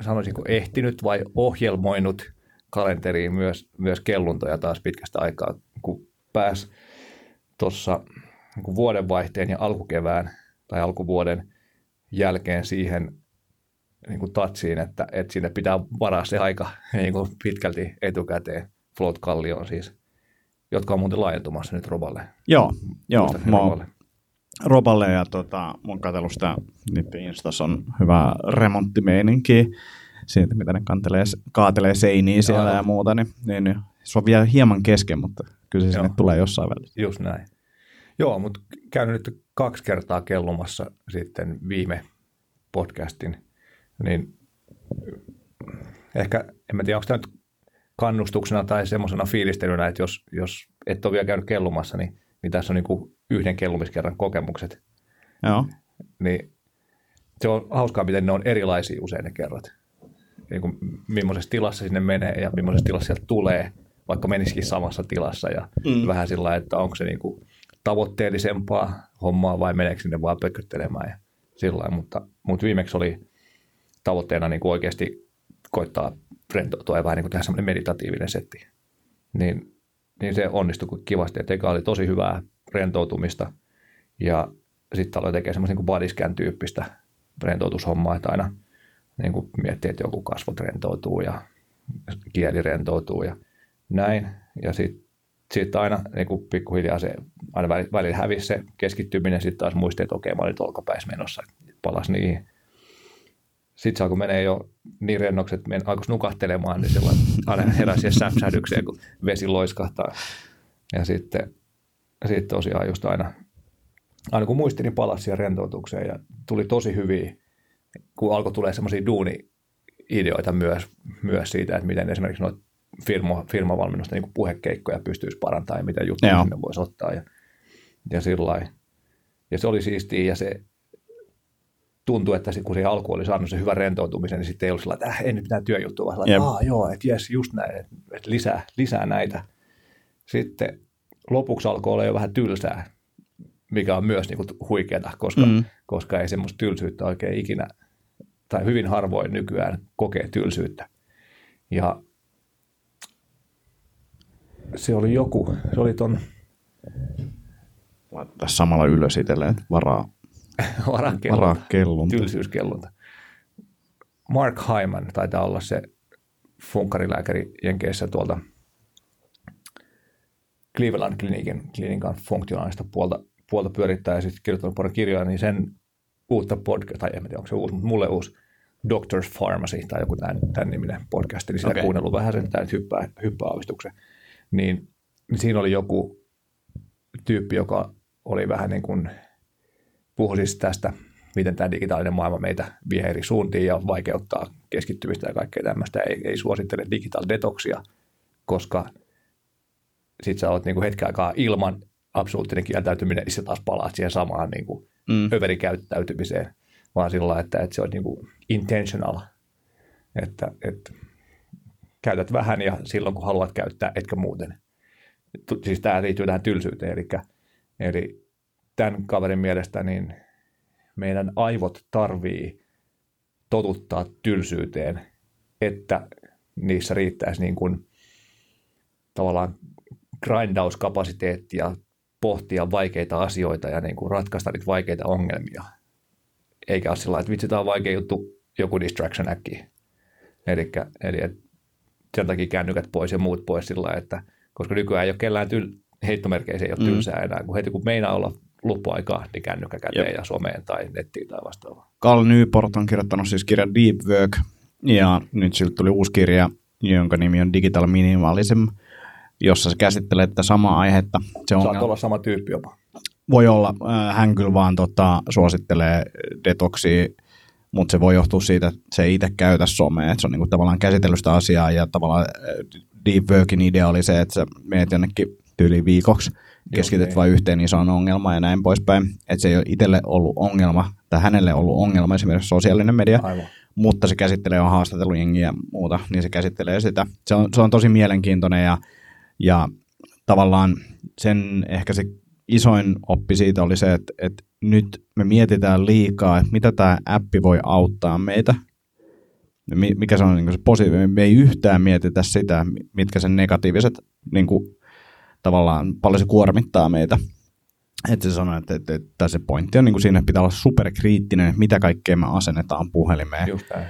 sanoisinko ehtinyt vai ohjelmoinut kalenteriin myös, myös kelluntoja taas pitkästä aikaa, kun pääs tuossa niin vuodenvaihteen ja alkukevään tai alkuvuoden jälkeen siihen niin kuin tatsiin, että, että sinne pitää varaa se aika niin kuin pitkälti etukäteen. Float Kallioon siis, jotka on muuten laajentumassa nyt Roballe. Joo, joo. Mä, Roballe. Roballe ja tota, mun katsellut sitä, niiden Instas on hyvä remonttimeininki siitä, mitä ne kantelee, kaatelee seiniä siellä Joo. ja muuta, niin, niin, niin, se on vielä hieman kesken, mutta kyllä se Joo. sinne tulee jossain välissä. Just näin. Joo, mutta käynyt nyt kaksi kertaa kellumassa sitten viime podcastin, niin ehkä, en mä tiedä, onko tämä nyt kannustuksena tai semmoisena fiilistelynä, että jos, jos et ole vielä käynyt kellumassa, niin, niin tässä on niin kuin yhden kellumiskerran kokemukset. Joo. Niin se on hauskaa, miten ne on erilaisia usein ne kerrat. Niin kuin, millaisessa tilassa sinne menee ja millaisessa tilassa sieltä tulee, vaikka menisikin samassa tilassa. Ja mm. vähän sillä että onko se niin kuin tavoitteellisempaa hommaa vai meneekö sinne vaan pököttelemään ja sillä mutta, mutta viimeksi oli tavoitteena niin kuin oikeasti koittaa rentoutua ja vähän niin kuin tehdä meditatiivinen setti. Niin, niin se onnistui kivasti, että eka oli tosi hyvää rentoutumista ja sitten aloin tekemään semmoisen niin bodyscan tyyppistä rentoutushommaa, että aina niin kuin miettii, että joku kasvot rentoutuu ja kieli rentoutuu ja näin. Ja sitten sit aina niin kuin pikkuhiljaa se aina välillä hävisi se keskittyminen, sitten taas muisti, että okei, mä olin olkapäissä menossa, palas niihin. Sitten se alkoi menee jo niin rennoksi, että alkoi nukahtelemaan, niin silloin aina heräsi säpsähdykseen, kun vesi loiskahtaa. Ja sitten, sitten tosiaan just aina, aina kun muistin, niin palasi siihen rentoutukseen ja tuli tosi hyviä, kun alkoi tulee semmoisia duuni-ideoita myös, myös siitä, että miten esimerkiksi noita firma, firmavalmennusta niin puhekeikkoja pystyisi parantamaan ja mitä juttuja Joo. sinne voisi ottaa ja, ja sillä Ja se oli siistiä ja se tuntui, että kun se alku oli saanut se hyvän rentoutumisen, niin sitten ei ollut sillä, että äh, ei nyt mitään työjuttua, vaan että Aa, joo, että jes, just näin, että, että lisää, lisää näitä. Sitten lopuksi alkoi olla jo vähän tylsää, mikä on myös niin kuin huikeata, koska, mm. koska ei semmoista tylsyyttä oikein ikinä, tai hyvin harvoin nykyään kokee tylsyyttä. Ja se oli joku, se oli ton... Laittaa samalla ylös itselleen, varaa, varaa, kellunta, varaa kellunta. Tylsyyskellunta. Mark Hyman taitaa olla se funkkarilääkäri Jenkeissä tuolta Cleveland Clinicin, klinikan funktionaalista puolta, puolta pyörittää ja sitten kirjoittanut paljon kirjoja, niin sen uutta podcast, tai en tiedä onko se uusi, mutta mulle uusi Doctor's Pharmacy tai joku tämän, tämän niminen podcast, niin sitä okay. kuunnellut vähän sen, että hyppää, hyppää aavistuksen niin, niin siinä oli joku tyyppi, joka oli vähän niin kuin, puhui siis tästä, miten tämä digitaalinen maailma meitä vie eri suuntiin ja vaikeuttaa keskittymistä ja kaikkea tämmöistä. Ei, ei suosittele digitaal-detoksia, koska sit sä oot niin kuin hetken aikaa ilman absoluuttinen kieltäytyminen, niin sä taas palaat siihen samaan niin kuin mm. överikäyttäytymiseen, vaan sillä lailla, että, että se on niin kuin intentional, että, että käytät vähän ja silloin kun haluat käyttää, etkä muuten. Siis tämä liittyy tähän tylsyyteen, eli, eli tämän kaverin mielestä niin meidän aivot tarvii totuttaa tylsyyteen, että niissä riittäisi niin kuin tavallaan grindauskapasiteettia pohtia vaikeita asioita ja niin kuin ratkaista niitä vaikeita ongelmia. Eikä ole sillä että vitsi, tämä on vaikea juttu, joku distraction äkkiä. Eli, eli sen takia kännykät pois ja muut pois sillä että koska nykyään ei ole kellään tyl, heittomerkeissä ei ole mm. tylsää enää, kun heti kun meinaa olla loppuaikaa, niin kännykkä käteen Jep. ja someen tai nettiin tai vastaavaa. Carl Newport on kirjoittanut siis kirjan Deep Work, ja nyt siltä tuli uusi kirja, jonka nimi on Digital Minimalism, jossa se käsittelee tätä samaa aihetta. Se on Saat olla sama tyyppi jopa. Voi olla. Hän kyllä vaan tota, suosittelee detoksia mutta se voi johtua siitä, että se ei itse käytä somea, että se on niinku tavallaan käsitellyt sitä asiaa ja tavallaan deep workin idea oli se, että sä menet jonnekin tyyliin viikoksi, keskityt niin. vain yhteen isoon ongelmaan ja näin poispäin. Että se ei ole itselle ollut ongelma, tai hänelle ollut ongelma esimerkiksi sosiaalinen media, Aivan. mutta se käsittelee on haastatellut jengiä ja muuta, niin se käsittelee sitä. Se on, se on tosi mielenkiintoinen ja, ja tavallaan sen ehkä se isoin oppi siitä oli se, että, että nyt me mietitään liikaa, että mitä tämä appi voi auttaa meitä. Mikä se on niin se positiivinen. Me ei yhtään mietitä sitä, mitkä sen negatiiviset, niin kuin, tavallaan paljon se kuormittaa meitä. että se sanoi, että, että, että se pointti on niin kuin siinä, että pitää olla superkriittinen, että mitä kaikkea me asennetaan puhelimeen. Just näin.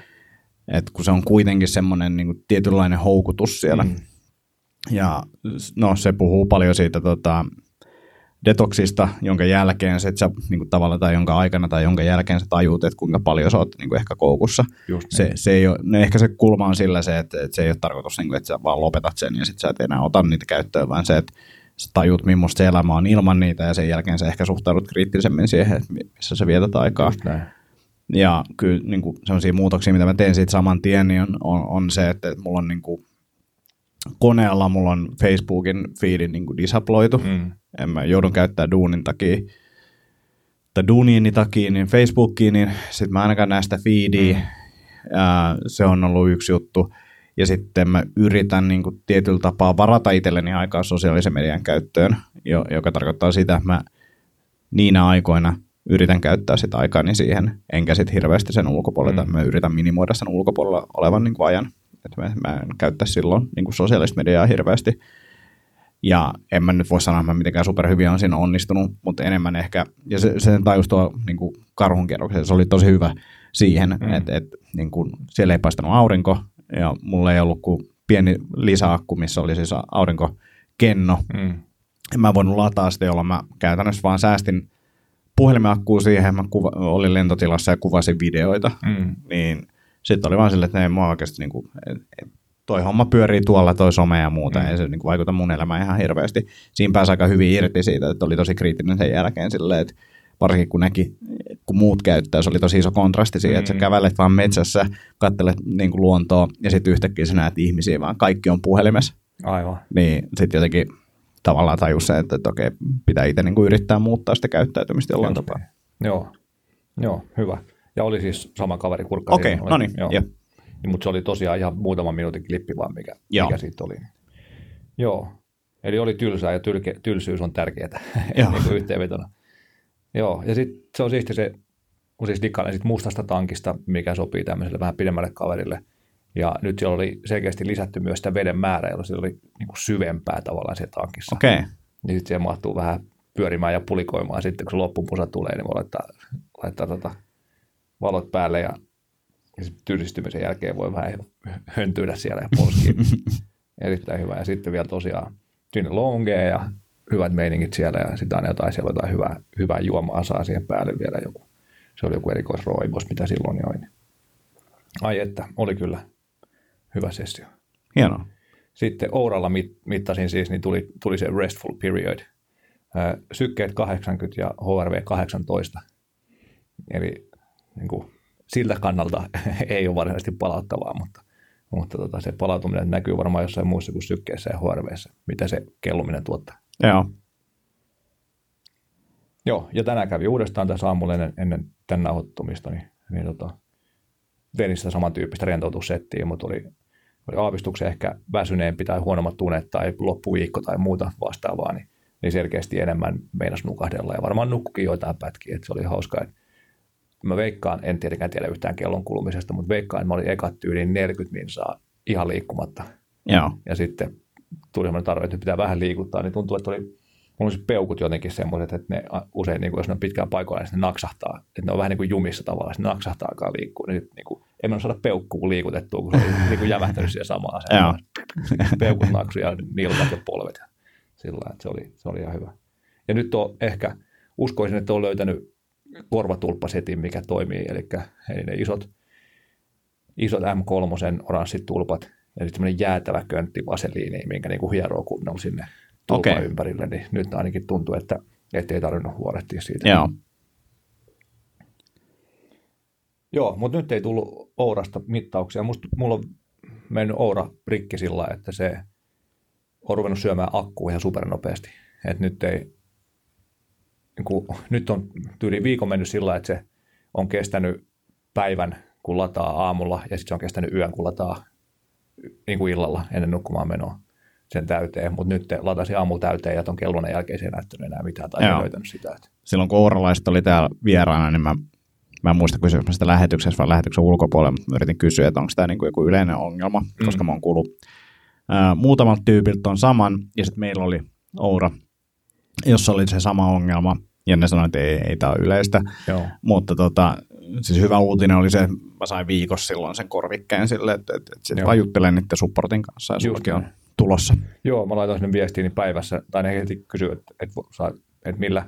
Et kun se on kuitenkin semmoinen niin kuin tietynlainen houkutus siellä. Mm. Ja no se puhuu paljon siitä tota, detoksista, jonka jälkeen se, että sä, niin kuin tavalla tai jonka aikana tai jonka jälkeen sä tajuut, että kuinka paljon sä oot niin kuin ehkä koukussa. Just Se, niin. se ei ole, no ehkä se kulma on sillä se, että, että se ei ole tarkoitus, niin kuin, että sä vaan lopetat sen ja sitten sä et enää ota niitä käyttöön, vaan se, että sä tajut, millaista se elämä on ilman niitä ja sen jälkeen sä ehkä suhtaudut kriittisemmin siihen, että missä sä vietät aikaa. Just näin. Ja kyllä niin sellaisia muutoksia, mitä mä teen siitä saman tien, niin on, on, on se, että mulla on niin kuin, koneella mulla on Facebookin feedin niin kuin disabloitu. Mm. En mä joudun käyttämään duunin takia tai duuniini takia niin Facebookiin, niin sitten mä ainakaan näe sitä feedia. Mm. Ja se on ollut yksi juttu. Ja sitten mä yritän niin kuin tietyllä tapaa varata itselleni aikaa sosiaalisen median käyttöön, jo, joka tarkoittaa sitä, että mä niinä aikoina yritän käyttää sitä aikaani siihen, enkä sitten hirveästi sen ulkopuolella. Mm. Mä yritän minimoida sen ulkopuolella olevan niin kuin ajan. Että mä, mä en käyttäisi silloin niin kuin sosiaalista mediaa hirveästi. Ja en mä nyt voi sanoa, että mä mitenkään superhyviä on siinä onnistunut, mutta enemmän ehkä, ja se, sen tajus tuo niin kuin se oli tosi hyvä siihen, Mm. että et, niin kuin, siellä ei paistanut aurinko, ja mulla ei ollut kuin pieni lisäakku, missä oli siis aurinkokenno. Mm. En mä voinut lataa sitä, jolloin mä käytännössä vaan säästin puhelimen akkuun siihen, mä kuva, olin lentotilassa ja kuvasin videoita, Mm. niin sitten oli vaan silleen, että ei mua oikeasti niin kuin, toi homma pyörii tuolla, toi some ja muuta, Mm. ei se niin kuin, vaikuta mun elämään ihan hirveästi. Siinä pääsi aika hyvin irti siitä, että oli tosi kriittinen sen jälkeen silleen, että varsinkin kun näki, kun muut käyttää, se oli tosi iso kontrasti siihen, mm. että sä Mm. kävelet vaan metsässä, kattelet niin kuin luontoa ja sitten yhtäkkiä sä näet ihmisiä, vaan kaikki on puhelimessa. Aivan. Niin sitten jotenkin tavallaan tajus se, että, että okei, pitää itse niin kuin yrittää muuttaa sitä käyttäytymistä jollain tapaa. niin. Joo. Joo, hyvä. Ja oli siis sama kaveri kurkka. Okei, siinä. no niin, Joo. jep. Niin, mutta se oli tosiaan ihan muutaman minuutin klippi vaan, mikä, Joo. mikä siitä oli. Joo. Eli oli tylsää ja tylke, tylsyys on tärkeää niin yhteenvetona. Joo, ja sitten se on siisti se, kun siis dikkailen sit mustasta tankista, mikä sopii tämmöiselle vähän pidemmälle kaverille. Ja nyt siellä oli selkeästi lisätty myös sitä veden määrää, jolloin siellä oli niin kuin syvempää tavallaan siellä tankissa. Okei, okay. Niin sitten siellä mahtuu vähän pyörimään ja pulikoimaan. Sitten kun se loppumusa tulee, niin voi laittaa, laittaa tota valot päälle ja, ja tylsistymisen jälkeen voi vähän höntyillä siellä ja polskia. Erittäin hyvä. Ja sitten vielä tosiaan sinne longea ja hyvät meiningit siellä ja sitten aina jotain, siellä jotain hyvää, hyvää juomaa saa siihen päälle vielä joku. Se oli joku erikoisroivos, mitä silloin join. Ai että, oli kyllä hyvä sessio. hienoa. Sitten Ouralla mit, mittasin siis, niin tuli, tuli se restful period. Ö, Sykkeet 80 ja HRV 18. Eli niin kuin, siltä kannalta ei ole varsinaisesti palauttavaa, mutta, mutta tota, se palautuminen näkyy varmaan jossain muussa kuin sykkeessä ja HRVssä, mitä se kelluminen tuottaa. Joo, Joo, ja tänään kävi uudestaan tässä aamulla ennen, ennen tämän nauhoittumista, niin, niin tota, tein sitä samantyyppistä rentoutussettiä, mutta oli, oli aavistuksen ehkä väsyneempi tai huonommat tunet tai loppuviikko tai muuta vastaavaa, niin, niin selkeästi enemmän meinas nukahdella ja varmaan nukkukin joitain pätkiä, että se oli hauskaa. Että mä veikkaan, en tietenkään tiedä yhtään kellon kulumisesta, mutta veikkaan, että mä olin ekat tyyliin 40 minsaa ihan liikkumatta. joo, Ja sitten tuli semmoinen tarve, että pitää vähän liikuttaa, niin tuntuu, että oli, mulla on siis peukut jotenkin semmoiset, että ne usein, niin kuin, jos ne on pitkään paikoilla, niin ne naksahtaa. Että ne on vähän niin kuin jumissa tavallaan, ne naksahtaa alkaa liikkua. Niin, niin kuin, en mä saada peukkua liikutettua, kun se oli niin kuin jämähtänyt siihen samaan Joo. asentoon. Peukut naksu ja nilkat ja polvet. Ja sillä että se oli, se oli ihan hyvä. Ja nyt on ehkä, uskoisin, että on löytänyt korvatulppasetin, mikä toimii, eli, eli ne isot, isot M3 oranssit tulpat ja sitten semmoinen jäätävä köntti vaseliini, minkä niin kuin hieroo kunnolla sinne tulpan Okei. ympärille, niin nyt ainakin tuntuu, että ei tarvinnut huolehtia siitä. joo, Joo, mutta nyt ei tullut Ourasta mittauksia. Musta, mulla on mennyt Oura rikki sillä että se on ruvennut syömään akkua ihan supernopeasti. Et nyt ei, niin kuin, nyt on tyyli viikon mennyt sillä että se on kestänyt päivän, kun lataa aamulla, ja sitten se on kestänyt yön, kun lataa niin kuin illalla ennen nukkumaan menoa sen täyteen. Mutta nyt latasi aamulla täyteen, ja ton kellon jälkeen se ei näyttänyt enää mitään, tai ei löytänyt sitä. Että, silloin kun ouralaiset oli täällä vieraana, niin mä, mä en muista kysyä sitä lähetyksessä, vaan lähetyksen ulkopuolella, mutta mä yritin kysyä, että onko tämä niin joku yleinen ongelma, Mm. koska mä oon kuullut ää, muutamalta tyypiltä on saman, ja sitten meillä oli Oura jossa oli se sama ongelma, ja ne sanoivat, että ei, ei tämä ole yleistä. Joo. Mutta tota, siis hyvä uutinen oli se, että mä sain viikossa silloin sen korvikkeen sille, että, että, että sitten Joo. vaan juttelen niiden supportin kanssa ja sullakin on tulossa. Joo, mä laitan sinne viestiin niin päivässä, tai ne heti kysyy, että, että, että millä,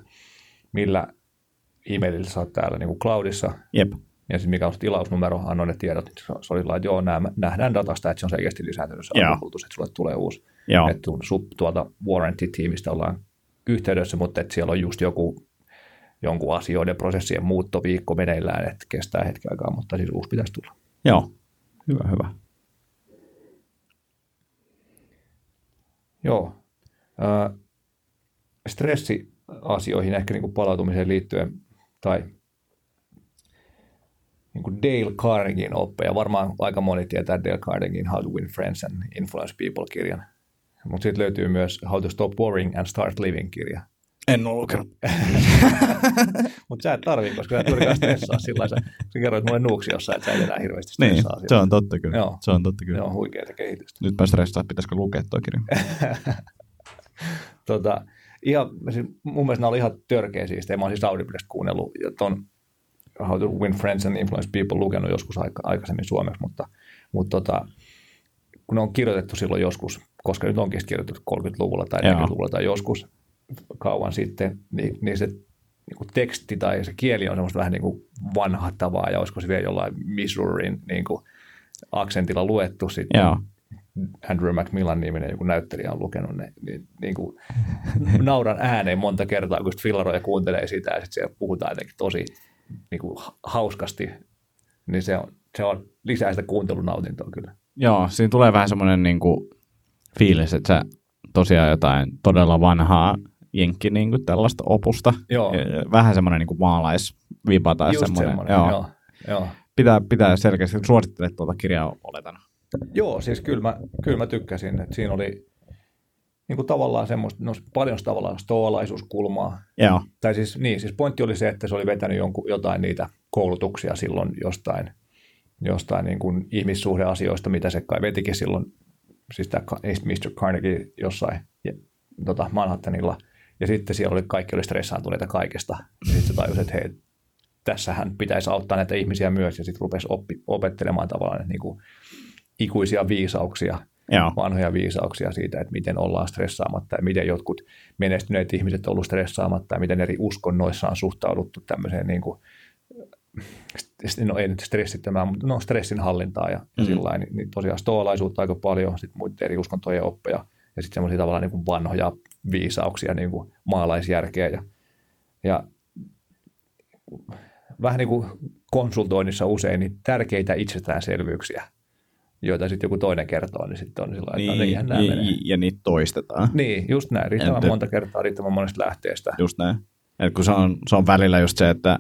millä e-mailillä sä oot täällä niin kuin cloudissa, Jep. ja sitten mikä on se tilausnumero, annoin ne tiedot, niin se- oli että joo, nämä, nähdään datasta, että se on selkeästi lisääntynyt se Joo. arvokulutus, että sulle tulee uusi. Joo. Että tu- su- tuolta warranty-tiimistä ollaan yhteydessä, mutta että siellä on just joku jonkun asioiden prosessien muuttoviikko meneillään, että kestää hetken aikaa, mutta siis uusi pitäisi tulla. Joo. Hyvä, hyvä. Joo. Ö, stressiasioihin ehkä niin kuin palautumiseen liittyen, tai niin kuin Dale Carnegien oppeja. Varmaan aika moni tietää Dale Carnegien How to Win Friends and Influence People-kirjan. Mutta sitten löytyy myös How to Stop Worrying and Start Living-kirja. En ole lukenut. Mutta sä et tarvii, koska sä et juurikaan stressaa sillä lailla. Sä, sä kerroit mulle nuuksi jossain, että sä et enää hirveästi Niin, stressaa. se on totta kyllä. Joo. Se on totta kyllä. Se on huikeaa kehitystä. Nyt mä stressaan, pitäisikö lukea tuo kirja. tota, ihan, siis mun mielestä nämä oli ihan törkeä siis. Mä oon siis Audiblesta kuunnellut ja ton How to Win Friends and Influence People lukenut joskus aika, aikaisemmin suomeksi, mutta, mutta tota, kun ne on kirjoitettu silloin joskus, koska nyt onkin kirjoitettu 30-luvulla tai Joo. 40-luvulla tai joskus kauan sitten, niin, niin se niin kuin teksti tai se kieli on semmoista vähän niin kuin vanhattavaa ja olisiko se vielä jollain Missourin niin kuin aksentilla luettu sitten. Joo. Andrew Macmillan niminen joku näyttelijä on lukenut ne, niin, niin kuin nauran ääneen monta kertaa, kun fillaroja kuuntelee sitä ja sitten siellä puhutaan jotenkin tosi niin kuin hauskasti, niin se on, se on lisää sitä kuuntelunautintoa kyllä. Joo, siinä tulee vähän semmoinen niin kuin fiilis, että sä tosiaan jotain todella vanhaa jenkki niin kuin tällaista opusta. Joo. Vähän semmoinen niin maalaisvipa tai Just semmoinen. semmoinen, joo. joo. joo. Pitää, pitää selkeästi, suosittelet tuota kirjaa oletan. Joo, siis kyllä mä, kyllä mä tykkäsin, että siinä oli niin kuin tavallaan semmoista, no, paljon tavallaan stoalaisuuskulmaa, Joo, tai siis, niin, siis pointti oli se, että se oli vetänyt jonkun, jotain niitä koulutuksia silloin jostain, jostain niin kuin ihmissuhdeasioista, mitä se kai vetikin silloin, siis tämä Mr. Carnegie jossain tota Manhattanilla, ja sitten siellä oli, kaikki oli stressaantuneita kaikesta, ja sitten se tajusi, että hei, tässähän pitäisi auttaa näitä ihmisiä myös, ja sitten rupesi oppi, opettelemaan tavallaan niin kuin ikuisia viisauksia, joo, vanhoja viisauksia siitä, että miten ollaan stressaamatta ja miten jotkut menestyneet ihmiset on ollut stressaamatta ja miten eri uskonnoissa on suhtauduttu tämmöiseen niin kuin, no ei nyt stressittämään, mutta no stressin hallintaa ja, Mm. sillä niin, niin tosiaan stoalaisuutta aika paljon, sitten muiden eri uskontojen oppeja ja sitten semmoisia tavallaan niin kuin vanhoja viisauksia, niin kuin maalaisjärkeä ja, ja vähän niin kuin konsultoinnissa usein niin tärkeitä itsestäänselvyyksiä, joita sitten joku toinen kertoo, niin sitten on sillä että niin, eihän nämä ja, mene. ja niitä toistetaan. Niin, just näin. Riittävän Entä- monta kertaa, riittävän monesta lähteestä. Just näin. Et kun se on, se on välillä just se, että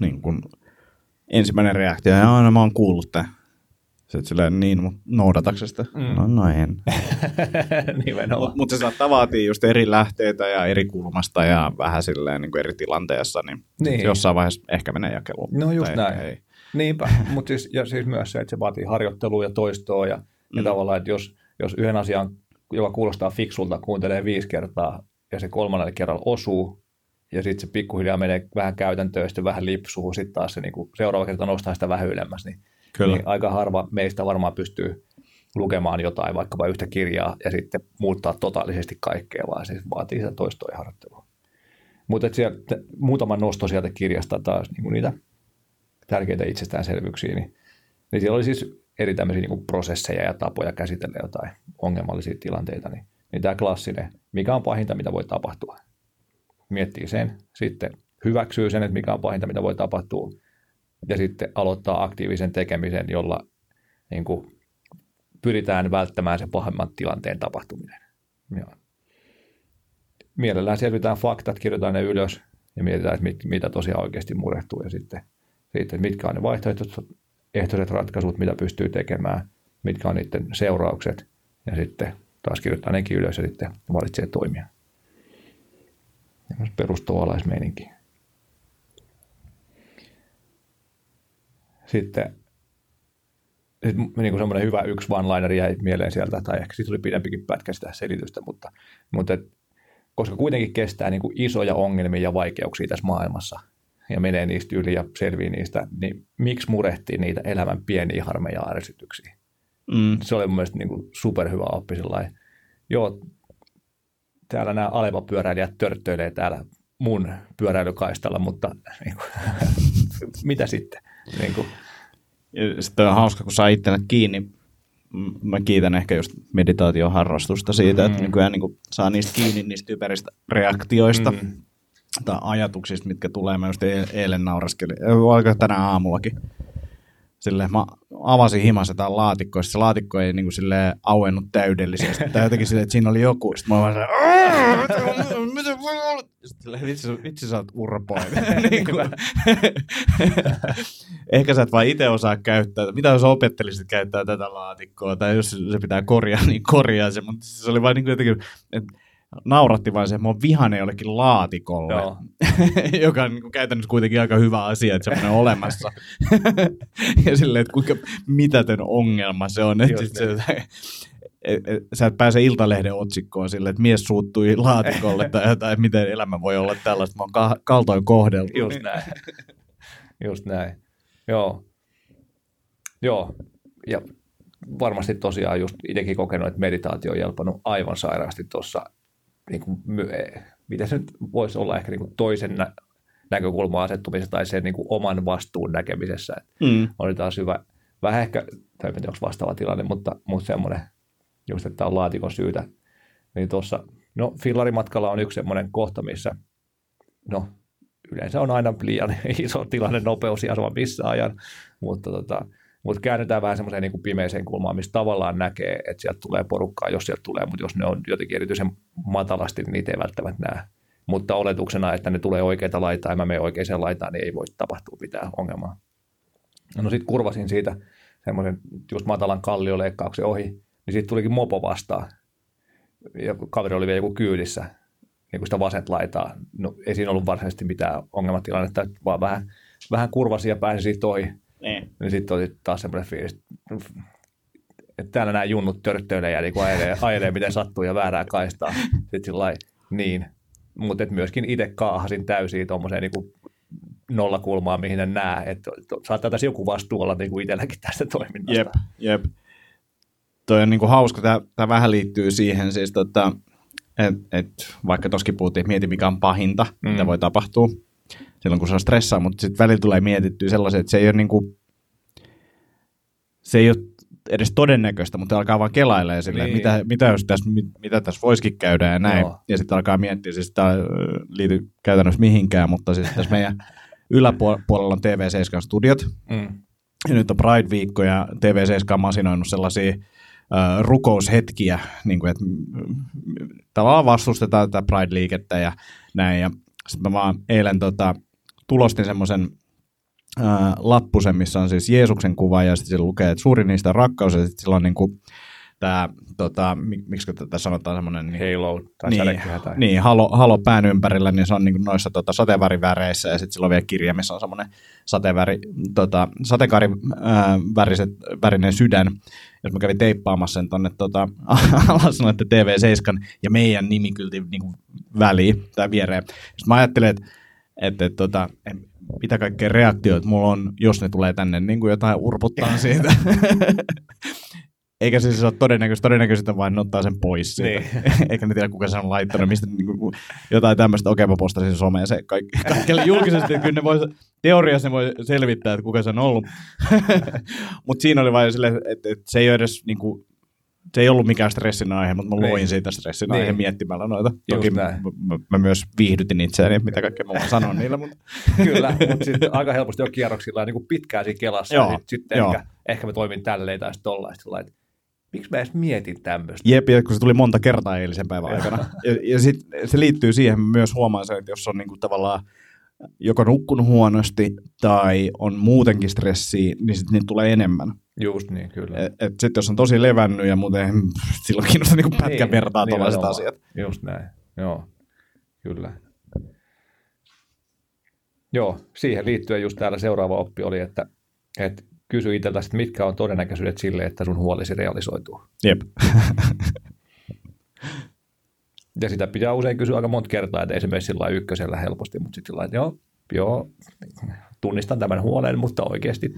niin kun ensimmäinen reaktio, on, no mä oon kuullut tämän. Sitten silleen, niin, mutta noudatatko sitä? Mm. Mm. No, no en. Nimenomaan. Mutta mut se saattaa vaatia just eri lähteitä ja eri kulmasta ja vähän silleen niin kuin eri tilanteessa, niin, Niin. jossain vaiheessa ehkä menee jakeluun. No just näin. Ei. Niinpä, mutta siis, ja siis myös se, että se vaatii harjoittelua ja toistoa ja, mm. ja tavallaan, että jos, jos yhden asian, joka kuulostaa fiksulta, kuuntelee viisi kertaa ja se kolmannella kerralla osuu ja sitten se pikkuhiljaa menee vähän käytäntöön, sitten vähän lipsuu, sitten taas se niin kuin seuraava kerta nostaa sitä vähän ylemmäs, niin, Kyllä. niin aika harva meistä varmaan pystyy lukemaan jotain, vaikkapa yhtä kirjaa ja sitten muuttaa totaalisesti kaikkea, vaan se vaatii sitä toistoa ja harjoittelua. Mutta muutama nosto sieltä kirjasta taas niin kuin niitä tärkeitä itsestäänselvyyksiä, niin, niin siellä oli siis eri tämmöisiä niin kuin prosesseja ja tapoja käsitellä jotain ongelmallisia tilanteita, niin, niin tämä klassinen, mikä on pahinta, mitä voi tapahtua. Miettii sen, sitten hyväksyy sen, että mikä on pahinta, mitä voi tapahtua, ja sitten aloittaa aktiivisen tekemisen, jolla niin kuin, pyritään välttämään se pahemman tilanteen tapahtuminen. Ja mielellään selvitään faktat, kirjoitetaan ne ylös ja mietitään, että mit, mitä tosiaan oikeasti murehtuu ja sitten, sitten mitkä on ne vaihtoehtoiset ratkaisut, mitä pystyy tekemään, mitkä on niiden seuraukset ja sitten taas kirjoittaa nekin ylös ja sitten valitsee toimia. Perustoalaismeininki. Sitten sit niin kuin semmoinen hyvä yksi one-liner jäi mieleen sieltä, tai ehkä siitä tuli pidempikin pätkä sitä selitystä, mutta, mutta et, koska kuitenkin kestää niin kuin isoja ongelmia ja vaikeuksia tässä maailmassa ja menee niistä yli ja selvii niistä, niin miksi murehtii niitä elämän pieniä harmeja ja ärsytyksiä? Mm. Se oli mun mielestä niin kuin superhyvä oppi sellainen. Joo, täällä nämä Aleva-pyöräilijät törttöilee täällä mun pyöräilykaistalla, mutta niin kuin, mitä sitten? Niin kuin. Sitten on hauska, kun saa itse kiinni. Mä kiitän ehkä just meditaation harrastusta siitä, mm. että nykyään niin kuin saa niistä kiinni niistä typeristä reaktioista mm. tai ajatuksista, mitkä tulee. Mä just eilen nauraskelin, oliko tänään aamullakin silleen, mä avasin himassa tämän laatikkoa, se laatikko ei niin kuin silleen auennut täydellisesti. Tai jotenkin silleen, että siinä oli joku. Sitten mä vaan silleen, mitä Sitten vitsi, vitsi sä oot urpoinen. niin Ehkä sä et vaan itse osaa käyttää. Mitä jos opettelisit käyttää tätä laatikkoa? Tai jos se pitää korjaa, niin korjaa se. Mutta se oli vaan niin kuin jotenkin, että nauratti vaan se, että mä oon vihainen jollekin laatikolle, Joo. joka on niin käytännössä kuitenkin aika hyvä asia, että semmoinen on olemassa. ja silleen, että kuinka mitätön ongelma se on. Että se, et, et, sä et pääse Iltalehden otsikkoon silleen, että mies suuttui laatikolle tai jotain, miten elämä voi olla tällaista. Mä oon ka- kaltoin kohdeltu. Just näin. Just näin. Joo. Joo. Ja varmasti tosiaan just itsekin kokenut, että meditaatio on jelpannut aivan sairaasti tuossa niin kuin, miten se nyt voisi olla ehkä niin kuin toisen nä- näkökulman asettumisessa tai sen niin kuin oman vastuun näkemisessä. Mm. Oli taas hyvä, vähän ehkä, tai en tiedä, onko vastaava tilanne, mutta, mutta semmoinen, just että on laatikon syytä. Niin tuossa, no fillarimatkalla on yksi semmoinen kohta, missä, no yleensä on aina liian iso tilanne nopeus ja sama missä ajan, mutta tota, mutta käännetään vähän semmoiseen niin pimeiseen kulmaan, missä tavallaan näkee, että sieltä tulee porukkaa, jos sieltä tulee, mutta jos ne on jotenkin erityisen matalasti, niin niitä ei välttämättä näe. Mutta oletuksena, että ne tulee oikeita laitaa ja mä menen oikeaan laitaan, niin ei voi tapahtua mitään ongelmaa. No sitten kurvasin siitä semmoisen just matalan kallioleikkauksen ohi, niin sitten tulikin mopo vastaan. Ja kaveri oli vielä joku kyydissä, niin kuin sitä vasent laitaa. No, ei siinä ollut varsinaisesti mitään ongelmatilannetta, vaan vähän, vähän kurvasi ja pääsi siitä ohi niin. niin sitten oli taas semmoinen fiilis, että täällä nämä junnut törttöilee ja niin ajelee, ajelee, miten sattuu ja väärää kaistaa. Sitten sillä niin. Mutta myöskin itse kaahasin täysin tuommoiseen niin nollakulmaa, mihin ne näe. Että saattaa tässä joku vastuu olla niin kuin itselläkin tästä toiminnasta. Jep, jep. Toi on niin kuin hauska, tämä, tämä vähän liittyy siihen siis, tota, että et, vaikka toskin puhuttiin, että mieti mikä on pahinta, mm. mitä voi tapahtua silloin, kun se on stressaa, mutta sitten välillä tulee mietittyä sellaisia, että se ei ole, niin kuin, se ei ole edes todennäköistä, mutta alkaa vaan kelailemaan silleen, niin. mitä, mitä, jos tässä, mit, mitä tässä voisikin käydä ja näin. Joo. Ja sitten alkaa miettiä, siis tämä liity käytännössä mihinkään, mutta siis tässä meidän yläpuolella on TV7 studiot. Mm. Ja nyt on Pride-viikko ja TV7 on masinoinut sellaisia uh, rukoushetkiä, niin kuin, että tavallaan vastustetaan tätä Pride-liikettä ja näin. Ja sitten mä vaan eilen tota, tulostin semmoisen lappusen, missä on siis Jeesuksen kuva ja sitten siellä lukee, että suuri niistä rakkaus ja sitten sillä on niin kuin, tämä, tota, miksi tätä sanotaan semmoinen... Niin, Halo tai niin, tai... Niin, halo, halo pään ympärillä, niin se on niin kuin noissa tota, sateenväriväreissä ja sitten sillä on vielä kirja, missä on semmoinen sateenväri, tota, sateenkaarivärinen värinen sydän. Jos mä kävin teippaamassa sen tuonne tota, alas että TV7 ja meidän nimikylti niin väliin tai viereen. Sitten mä ajattelin, että että, että tota, mitä kaikkea reaktioita mulla on, jos ne tulee tänne, niin kuin jotain urputtaa siitä. Eikä se siis ole todennäköistä, todennäköistä vain ottaa sen pois siitä. Niin. Eikä ne tiedä, kuka sen on laittanut, mistä niin kuin, jotain tämmöistä, okei okay, mä postasin someen se kaikki, kaikille julkisesti, kyllä ne voi, teoriassa ne voi selvittää, että kuka se on ollut. Mutta siinä oli vain silleen, että, että, se ei ole edes niin kuin, se ei ollut mikään stressin aihe, mutta mä niin. luin siitä stressin niin. aihe miettimällä noita. Toki mä, mä, mä, myös viihdytin itseäni, mitä kaikkea mä sanon niillä. Mutta. Kyllä, mutta sitten aika helposti on kierroksilla niin kuin pitkään siinä kelassa. Joo, sitten, sitten ehkä, ehkä mä toimin tälleen tai tollaista. Että miksi mä edes mietin tämmöistä? Jep, kun se tuli monta kertaa eilisen päivän aikana. ja, ja sit se liittyy siihen, myös huomaan se, että jos on niinku tavallaan joko nukkunut huonosti tai on muutenkin stressiä, niin sitten niitä tulee enemmän. Just niin, kyllä. Sitten jos on tosi levännyt ja muuten silloin kiinnostaa niinku pätkän niin, vertaa niin, tuollaiset asiat. Just näin, joo, kyllä. Joo, siihen liittyen just täällä seuraava oppi oli, että, että kysy itseltäsi, että mitkä on todennäköisyydet sille, että sun huolisi realisoituu. Jep. Ja sitä pitää usein kysyä aika monta kertaa, että esimerkiksi sillä ykkösellä helposti, mutta sitten sillä joo, joo, tunnistan tämän huolen, mutta oikeasti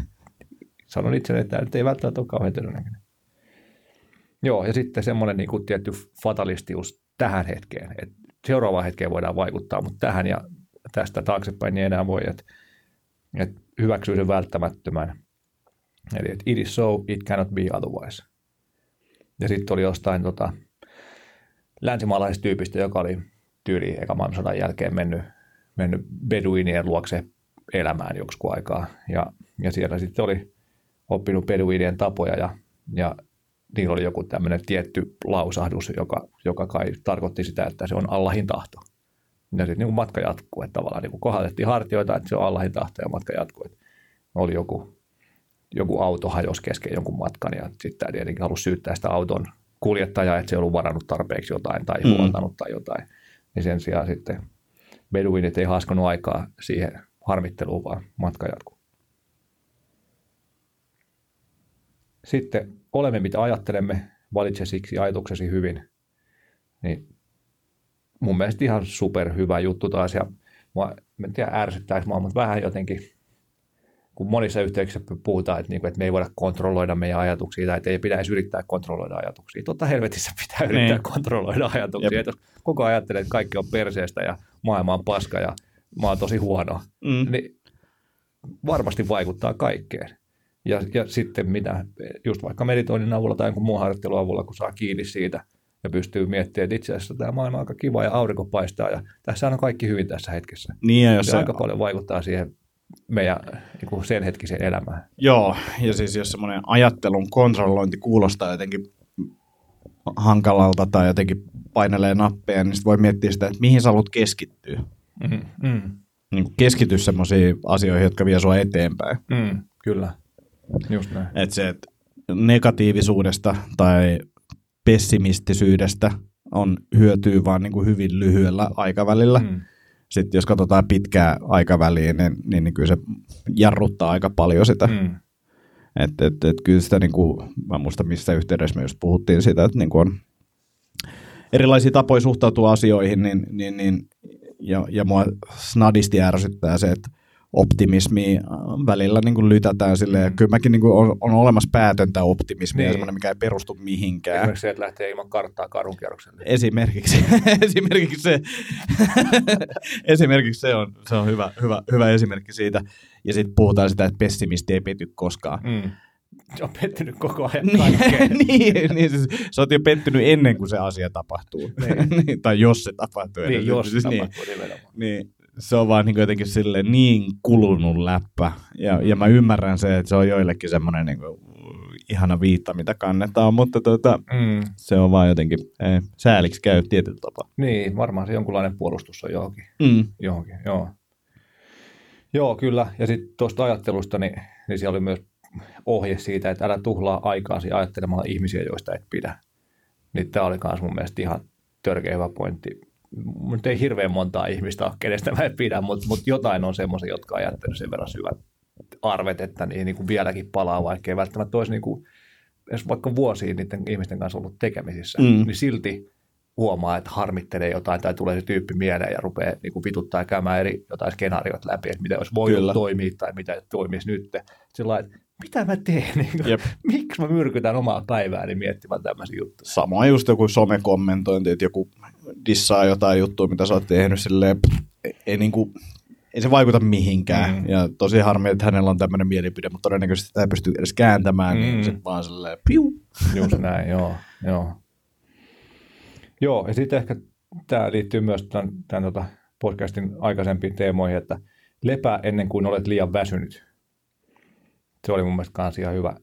sanon itselle, että tämä ei välttämättä ole kauhean todennäköinen. Joo, ja sitten semmoinen niin kuin tietty fatalistius tähän hetkeen, että seuraavaan hetkeen voidaan vaikuttaa, mutta tähän ja tästä taaksepäin niin enää voi, että, että hyväksyy sen välttämättömän. Eli että it is so, it cannot be otherwise. Ja sitten oli jostain tota, länsimaalaisesta tyypistä, joka oli tyyli eka maailmansodan jälkeen mennyt, mennyt beduinien luokse elämään joksikin aikaa. Ja, ja siellä sitten oli oppinut beduinien tapoja ja, ja niillä oli joku tämmöinen tietty lausahdus, joka, joka kai tarkoitti sitä, että se on Allahin tahto. Ja sitten niin matka jatkuu, että tavallaan niin kohdallettiin hartioita, että se on Allahin tahto ja matka jatkuu. Että oli joku, joku auto hajos kesken jonkun matkan ja sitten tietenkin halusi syyttää sitä auton kuljettajaa, että se ei ollut varannut tarpeeksi jotain tai mm. huoltanut tai jotain. Niin sen sijaan sitten beduinit ei haaskanut aikaa siihen harmitteluun, vaan matka jatkuu. Sitten olemme mitä ajattelemme, valitse siksi ajatuksesi hyvin. Niin mun mielestä ihan super hyvä juttu taas. Ja mua, en tiedä ärsyttääkö mua, mutta vähän jotenkin, kun monissa yhteyksissä puhutaan, että, niinku, että me ei voida kontrolloida meidän ajatuksia tai että ei pitäisi yrittää kontrolloida ajatuksia. Totta helvetissä pitää yrittää niin. kontrolloida ajatuksia. Että koko ajan ajattelee, että kaikki on perseestä ja maailma on paska ja mä oon tosi huono, mm. niin varmasti vaikuttaa kaikkeen. Ja, ja sitten mitä, just vaikka meditoinnin avulla tai jonkun muun harjoittelun avulla, kun saa kiinni siitä ja pystyy miettimään, että itse asiassa tämä maailma on aika kiva ja aurinko paistaa ja tässä on kaikki hyvin tässä hetkessä. Niin, ja jos se, aika paljon vaikuttaa siihen meidän niin kuin sen hetkiseen elämään. Joo, ja siis jos semmoinen ajattelun kontrollointi kuulostaa jotenkin hankalalta tai jotenkin painelee nappeja, niin sitten voi miettiä sitä, että mihin sä haluat keskittyä. Mm, mm. Niin keskity semmoisiin asioihin, jotka vie sua eteenpäin. Mm, kyllä. Just näin. Että se, että negatiivisuudesta tai pessimistisyydestä on hyötyä vaan niin kuin hyvin lyhyellä aikavälillä. Mm. Sitten jos katsotaan pitkää aikaväliä, niin, niin, niin kyllä se jarruttaa aika paljon sitä. Mm. Että et, et kyllä sitä, niin kuin, mä muista missä yhteydessä me just puhuttiin sitä, että niin kuin on erilaisia tapoja suhtautua asioihin, niin, niin, niin ja, ja mua snadisti ärsyttää se, että optimismi äh, välillä niin kuin lytätään silleen. Mm. Kyllä mäkin niin kuin on, on, olemassa päätöntä optimismia, niin. semmoinen, mikä ei perustu mihinkään. Esimerkiksi se, että lähtee ilman karttaa kadunkierrokselle. Esimerkiksi, esimerkiksi se, esimerkiksi se on, se on hyvä, hyvä, hyvä esimerkki siitä. Ja sitten puhutaan sitä, että pessimisti ei pety koskaan. Mm. Se on pettynyt koko ajan niin, niin, niin siis, sä oot jo pettynyt ennen kuin se asia tapahtuu. Niin. niin tai jos se tapahtuu. Niin, jos siis, se niin, tapahtuu niin, niin, se on vaan niin jotenkin sille niin kulunut läppä. Ja, ja mä ymmärrän se, että se on joillekin semmoinen niin kuin, ihana viitta, mitä kannetaan, mutta tuota, mm. se on vaan jotenkin ei, sääliksi käy tietyllä tapaa. Niin, varmaan se jonkunlainen puolustus on johonkin. Mm. johonkin joo. joo, kyllä. Ja sitten tuosta ajattelusta, niin, niin siellä oli myös ohje siitä, että älä tuhlaa aikaasi ajattelemaan ihmisiä, joista et pidä. Niin tämä oli myös mun mielestä ihan törkeä hyvä pointti nyt ei hirveän montaa ihmistä ole, kenestä mä en pidä, mutta, mutta jotain on semmoisia, jotka ajattelee sen verran syvät arvet, että niin, niin kuin vieläkin palaa, vaikka ei välttämättä olisi niin kuin, jos vaikka vuosia niiden ihmisten kanssa ollut tekemisissä, mm. niin silti huomaa, että harmittelee jotain tai tulee se tyyppi mieleen ja rupeaa niin kuin vituttaa ja käymään eri jotain skenaariot läpi, että mitä olisi voinut Kyllä. toimia tai mitä toimisi nyt. Sillä että mitä mä teen? Niin miksi mä myrkytän omaa päivääni miettimään tämmöisiä juttuja? Sama just joku somekommentointi, että joku dissaa jotain juttua, mitä sä oot tehnyt silleen, ei, ei, niin kuin, ei se vaikuta mihinkään. Mm. Ja tosi harmi, että hänellä on tämmöinen mielipide, mutta todennäköisesti sitä ei pysty edes kääntämään, niin mm. niin sitten vaan silleen piu. Just näin, joo. joo. Joo, ja sitten ehkä tämä liittyy myös tämän, tämän tota podcastin aikaisempiin teemoihin, että lepää ennen kuin olet liian väsynyt. Se oli mun mielestä kans ihan hyvä,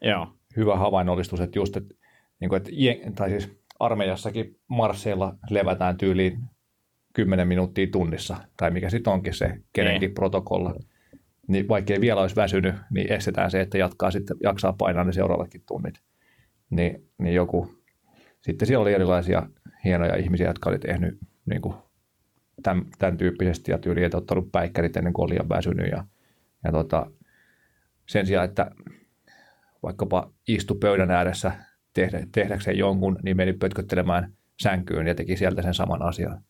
Joo. hyvä havainnollistus, että just, että, niin kuin, että tai siis armeijassakin marsseilla levätään tyyliin 10 minuuttia tunnissa, tai mikä sitten onkin se kenenkin niin. protokolla. Niin vaikka ei vielä olisi väsynyt, niin estetään se, että jatkaa sitten, jaksaa painaa ne seuraavatkin tunnit. Niin, niin joku, sitten siellä oli erilaisia hienoja ihmisiä, jotka oli tehnyt niin kuin tämän, tämän tyyppisesti ja tyyliin, että ottanut päikkärit ennen kuin oli liian väsynyt. Ja, ja tota, sen sijaan, että vaikkapa istu pöydän ääressä tehdä, tehdäkseen jonkun, niin meni pötköttelemään sänkyyn ja teki sieltä sen saman asian.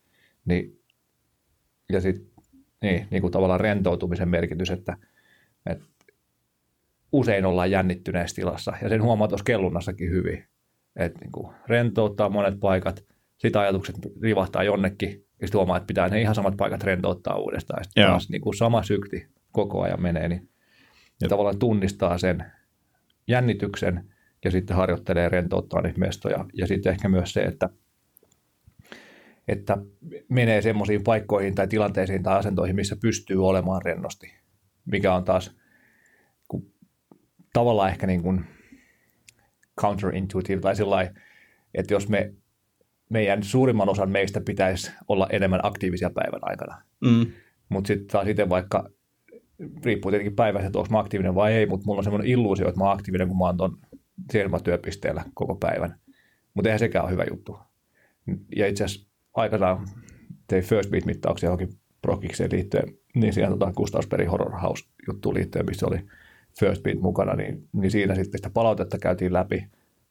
Niin, ja sitten niin, niin kuin tavallaan rentoutumisen merkitys, että, että usein ollaan jännittyneessä tilassa ja sen huomaa tuossa kellunnassakin hyvin. Että niin kuin rentouttaa monet paikat, sitä ajatukset rivahtaa jonnekin ja sitten huomaa, että pitää ne ihan samat paikat rentouttaa uudestaan. Ja sitten taas niin kuin sama sykti koko ajan menee, niin ja tavallaan tunnistaa sen jännityksen ja sitten harjoittelee rentouttaa niitä mestoja. Ja sitten ehkä myös se, että, että menee semmoisiin paikkoihin tai tilanteisiin tai asentoihin, missä pystyy olemaan rennosti, mikä on taas kun, tavallaan ehkä niin kuin counterintuitive tai sillä että jos me meidän suurimman osan meistä pitäisi olla enemmän aktiivisia päivän aikana. Mm. Mutta sitten taas itse vaikka, riippuu tietenkin päivästä, että onko mä aktiivinen vai ei, mutta mulla on semmoinen illuusio, että mä oon aktiivinen, kun mä oon tuon työpisteellä koko päivän. Mutta eihän sekään ole hyvä juttu. Ja itse asiassa aikanaan tein First Beat-mittauksia johonkin prokikseen liittyen, niin siihen tota Gustavsbergin Horror House-juttuun liittyen, missä oli First Beat mukana, niin, niin siinä sitten sitä palautetta käytiin läpi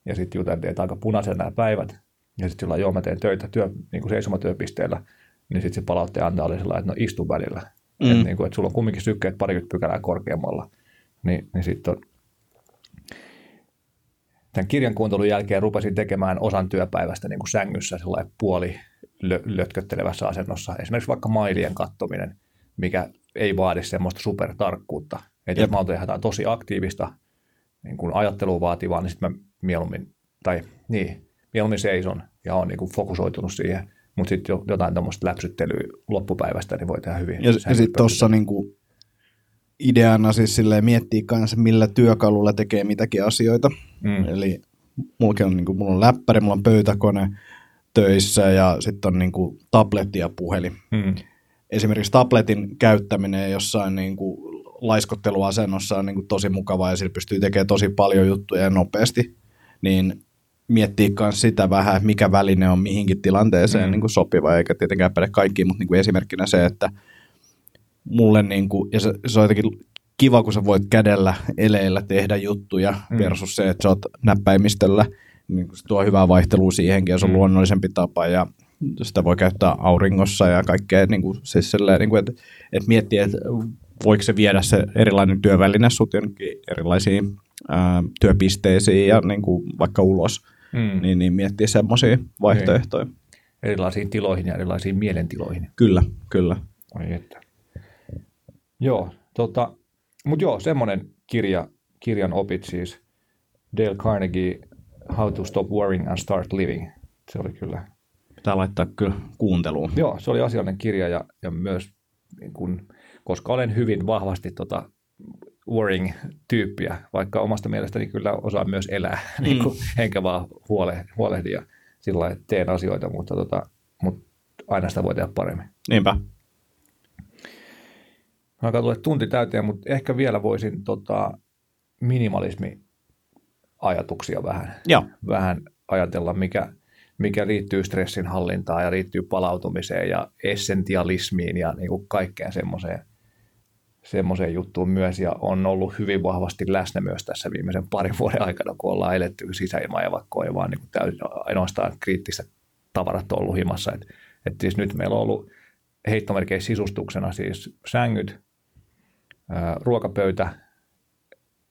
ja sitten juteltiin, että aika punaisen nämä päivät, ja sitten sillä joo, mä teen töitä työ, niin kuin seisomatyöpisteellä, niin sitten se palautteen antaa oli sellainen, että no istu välillä. Mm. Että, niin kuin, että sulla on kumminkin sykkeet parikymmentä pykälää korkeammalla. Niin, niin sitten on, tämän kirjan kuuntelun jälkeen rupesin tekemään osan työpäivästä niin kuin sängyssä puoli lö- lötköttelevässä asennossa. Esimerkiksi vaikka mailien kattominen, mikä ei vaadi semmoista supertarkkuutta. Että jos mä oon jotain tosi aktiivista, niin kuin ajattelua vaativaa, niin sitten mä mieluummin, tai niin, mieluummin seison ja on niin kuin fokusoitunut siihen, mutta sitten jotain tämmöistä läpsyttelyä loppupäivästä, niin voi tehdä hyvin. Ja, ja sitten tuossa niin kuin ideana siis silleen miettiä kanssa, millä työkalulla tekee mitäkin asioita. Mm. Eli mulla on, niin kuin, mulla on läppäri, mulla on pöytäkone töissä ja sitten on niin kuin, tabletti ja puhelin. Mm. Esimerkiksi tabletin käyttäminen jossain niin kuin, laiskotteluasennossa on niin kuin, tosi mukavaa ja sillä pystyy tekemään tosi paljon juttuja nopeasti. Niin miettiä myös sitä vähän, että mikä väline on mihinkin tilanteeseen mm. niin kuin sopiva, eikä tietenkään päde kaikkiin, mutta niin kuin esimerkkinä se, että mulle, niin kuin, ja se, se on jotenkin kiva, kun sä voit kädellä eleillä tehdä juttuja mm. versus se, että sä oot näppäimistöllä, niin se tuo hyvää vaihtelua siihenkin, ja se on mm. luonnollisempi tapa, ja sitä voi käyttää auringossa ja kaikkea, niin kuin, siis silleen, niin kuin, että, että miettiä, että voiko se viedä se erilainen työväline sut jonnekin erilaisiin ää, työpisteisiin ja niin kuin, vaikka ulos mm. niin, niin miettiä semmoisia vaihtoehtoja. Niin. Erilaisiin tiloihin ja erilaisiin mielentiloihin. Kyllä, kyllä. Ai että. Joo, tota, mutta joo, semmoinen kirja, kirjan opit siis. Dale Carnegie, How to Stop Worrying and Start Living. Se oli kyllä. Pitää laittaa kyllä kuunteluun. Joo, se oli asiallinen kirja ja, ja myös, niin kun, koska olen hyvin vahvasti tota, worrying-tyyppiä, vaikka omasta mielestäni kyllä osaa myös elää, mm. niin kuin, enkä vaan huole, huolehdi ja sillä lailla teen asioita, mutta, tota, mutta aina sitä voi tehdä paremmin. Niinpä. Alkaa tulla tunti täyteen, mutta ehkä vielä voisin tota, minimalismi-ajatuksia vähän, Joo. vähän ajatella, mikä, mikä liittyy stressin hallintaan ja liittyy palautumiseen ja essentialismiin ja niin kuin kaikkeen semmoiseen semmoiseen juttuun myös ja on ollut hyvin vahvasti läsnä myös tässä viimeisen parin vuoden aikana, kun ollaan eletty sisäilmaajavakkoa ja vaan niin täysin, ainoastaan kriittistä tavarat on ollut himassa. Et, et siis nyt meillä on ollut heittomerkeissä sisustuksena siis sängyt, ruokapöytä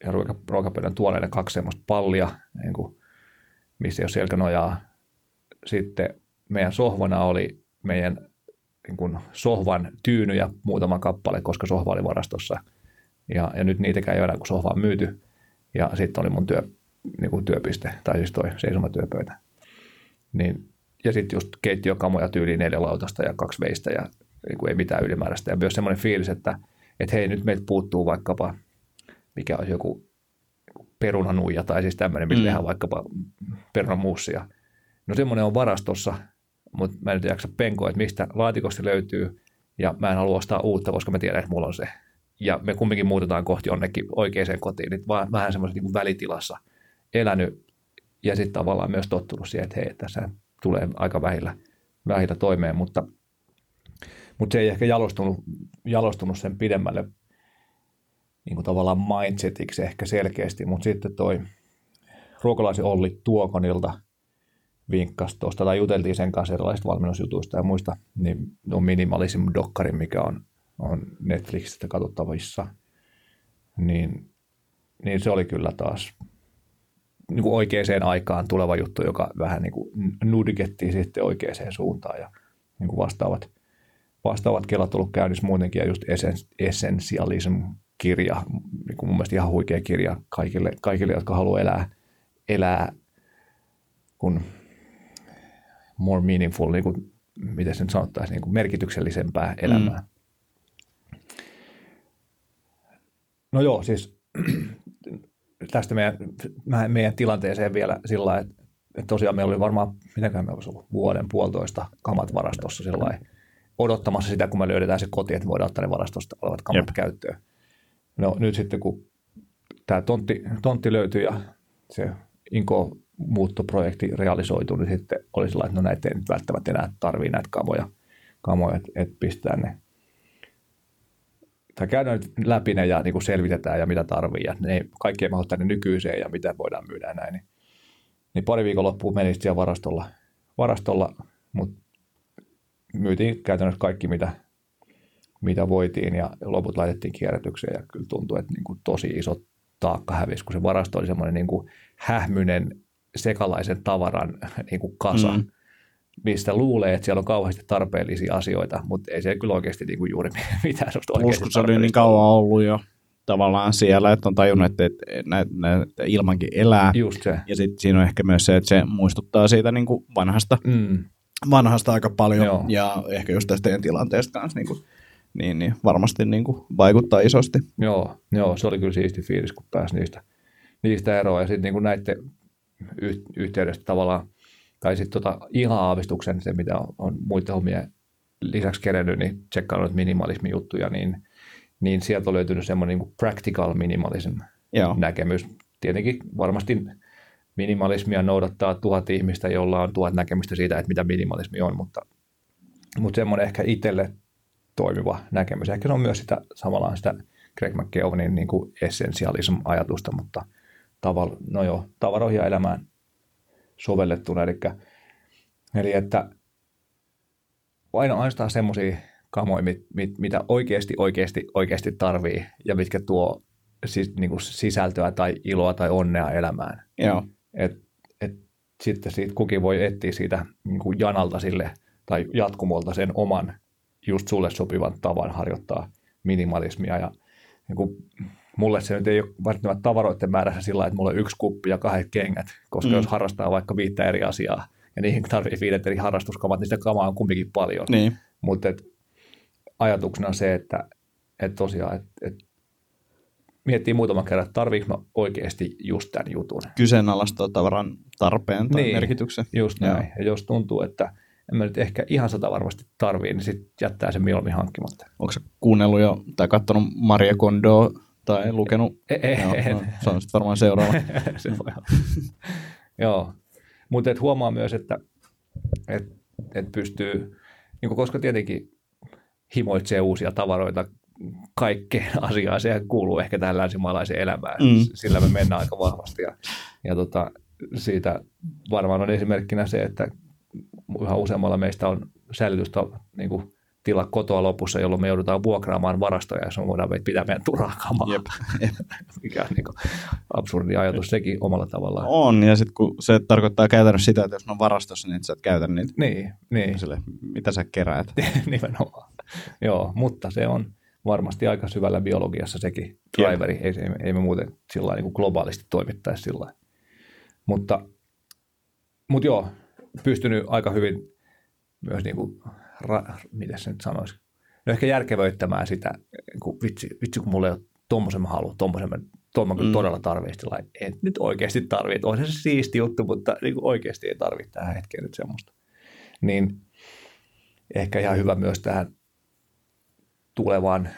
ja ruoka, ruokapöydän tuoleiden kaksi semmoista pallia, niin kuin, missä ei ole selkänojaa. Sitten meidän sohvana oli meidän niin kuin sohvan tyynyjä muutama kappale, koska sohva oli varastossa. Ja, ja nyt niitäkään ei ole enää, kun sohva on myyty. Ja sitten oli mun työ, niin kuin työpiste, tai siis toi seisomatyöpöytä. Niin, ja sitten just keittiökamoja tyyliin neljä lautasta ja kaksi veistä ja niin kuin ei mitään ylimääräistä. Ja myös semmoinen fiilis, että, että hei, nyt meiltä puuttuu vaikkapa, mikä olisi joku perunanuija tai siis tämmöinen, millä mm. tehdään vaikkapa perunamuussia. No semmoinen on varastossa, mutta mä en jaksa penkoa, että mistä laatikosta löytyy, ja mä en halua ostaa uutta, koska mä tiedän, että mulla on se. Ja me kumminkin muutetaan kohti jonnekin oikeaan kotiin, niin vaan vähän semmoisessa niin välitilassa elänyt, ja sitten tavallaan myös tottunut siihen, että hei, tässä tulee aika vähillä, vähillä toimeen, mutta, mutta se ei ehkä jalostunut, jalostunut sen pidemmälle niin kuin tavallaan mindsetiksi ehkä selkeästi, mutta sitten toi ruokalaisen Olli Tuokonilta – vinkkasi tuosta, tai juteltiin sen kanssa erilaisista valmennusjutuista ja muista, niin on minimalism dokkari, mikä on, on Netflixistä katsottavissa, niin, niin se oli kyllä taas niin kuin oikeaan aikaan tuleva juttu, joka vähän niin kuin nudgettiin sitten oikeaan suuntaan ja niin kuin vastaavat, vastaavat kelat ollut käynnissä muutenkin ja just Essentialism-kirja, niin kuin mun mielestä ihan huikea kirja kaikille, kaikille jotka haluaa elää, elää kun more meaningful, niin kuin, miten sen sanottaisiin, niin kuin merkityksellisempää elämää. Mm. No joo, siis tästä meidän, meidän tilanteeseen vielä sillä että, että tosiaan meillä oli varmaan, mitäkään meillä olisi ollut, vuoden puolitoista kamat varastossa sillä odottamassa sitä, kun me löydetään se koti, että voidaan ottaa ne varastosta olevat kamat Jep. käyttöön. No nyt sitten, kun tämä tontti, tontti löytyi ja se Inko muuttoprojekti realisoitu, niin sitten oli sellainen, että no näitä ei nyt välttämättä enää tarvii näitä kamoja, kamoja että et pistää ne tai käydään nyt läpi ne ja niin kuin selvitetään ja mitä tarvii ja ne kaikki ei mahdu nykyiseen ja mitä voidaan myydä ja näin. Niin, niin pari viikon loppuun meni siellä varastolla, varastolla mutta myytiin käytännössä kaikki, mitä, mitä voitiin ja loput laitettiin kierrätykseen ja kyllä tuntui, että niin kuin tosi iso taakka hävisi, kun se varasto oli semmoinen niin kuin hähmynen sekalaisen tavaran niin kuin kasa, mm. mistä luulee, että siellä on kauheasti tarpeellisia asioita, mutta ei se kyllä oikeasti niin kuin juuri mitään oikeasti se oli niin kauan ollut jo tavallaan siellä, että on tajunnut, että, että näitä, näitä ilmankin elää. Just se. Ja sitten siinä on ehkä myös se, että se muistuttaa siitä niin kuin vanhasta, mm. vanhasta aika paljon. Joo. Ja ehkä just tästä teidän tilanteesta kanssa niin kuin, niin, niin varmasti niin kuin vaikuttaa isosti. Joo, joo, se oli kyllä siisti fiilis, kun pääsi niistä, niistä eroon. Ja sitten niin näiden yhteydestä tavallaan, tai sitten tota ihan aavistuksen, se mitä on, on muiden hommien lisäksi kerennyt, niin tsekkaannut minimalismin juttuja, niin, niin sieltä on löytynyt semmoinen niin practical minimalism Joo. näkemys. Tietenkin varmasti minimalismia noudattaa tuhat ihmistä, jolla on tuhat näkemystä siitä, että mitä minimalismi on, mutta, mutta semmoinen ehkä itselle toimiva näkemys. Ehkä se on myös sitä samalla sitä Greg McKeowanin niin kuin essentialism-ajatusta, mutta – taval, no joo, tavaroihin ja elämään sovellettuna. Eli, eli että aina ainoastaan semmoisia kamoja, mit, mit, mitä oikeasti, oikeasti, oikeasti tarvii ja mitkä tuo siis, niin kuin sisältöä tai iloa tai onnea elämään. Joo. Et, et sitten siitä kukin voi etsiä siitä niin kuin janalta sille tai jatkumolta sen oman just sulle sopivan tavan harjoittaa minimalismia ja niin kuin mulle se nyt ei ole välttämättä tavaroiden määrässä sillä että mulla on yksi kuppi ja kahdet kengät, koska mm. jos harrastaa vaikka viittä eri asiaa ja niihin tarvitsee viidet eri harrastuskamat, niin sitä kamaa on kumminkin paljon. Niin. Mutta ajatuksena on se, että et tosiaan, että et miettii muutaman kerran, että tarviiko mä oikeasti just tämän jutun. Kyseenalaistaa tavaran tarpeen tai niin, merkityksen. just näin. Joo. Ja jos tuntuu, että en mä nyt ehkä ihan sata varmasti tarvii, niin sitten jättää sen mieluummin hankkimatta. Onko se kuunnellut jo tai katsonut Maria Kondoa tai lukenut. Ei, ei, Joo, no, se on sitten varmaan seuraava. se voi Joo, mutta et huomaa myös, että et, et pystyy, niin koska tietenkin himoitsee uusia tavaroita kaikkeen asiaan, sehän kuuluu ehkä tähän länsimaalaiseen elämään, mm. sillä me mennään aika vahvasti ja, ja tota, siitä varmaan on esimerkkinä se, että yhä useammalla meistä on säilytystä niin kuin tila kotoa lopussa, jolloin me joudutaan vuokraamaan varastoja, ja se voidaan pitää meidän turhaa kamaa. Jep. Mikä on niin absurdi ajatus sekin omalla tavallaan. On, ja sitten kun se tarkoittaa käytännössä sitä, että jos on varastossa, niin sä et käytä niitä. Niin, niin. Sille, mitä sä keräät. Nimenomaan. Joo, mutta se on varmasti aika syvällä biologiassa sekin driveri. Ei, ei, ei me muuten sillä niin kuin globaalisti toimittaisi sillä Mutta, mutta joo, pystynyt aika hyvin myös niin kuin ra, miten se nyt sanoisi, no ehkä järkevöittämään sitä, kun vitsi, vitsi kun mulla ei ole tuommoisen mä haluan, tuommoisen mä, tuon mm. todella tarvitsen, en nyt oikeasti tarvitse, on se siisti juttu, mutta niin kuin oikeasti ei tarvitse tähän hetkeen nyt semmoista. Niin ehkä ihan hyvä myös tähän tulevaan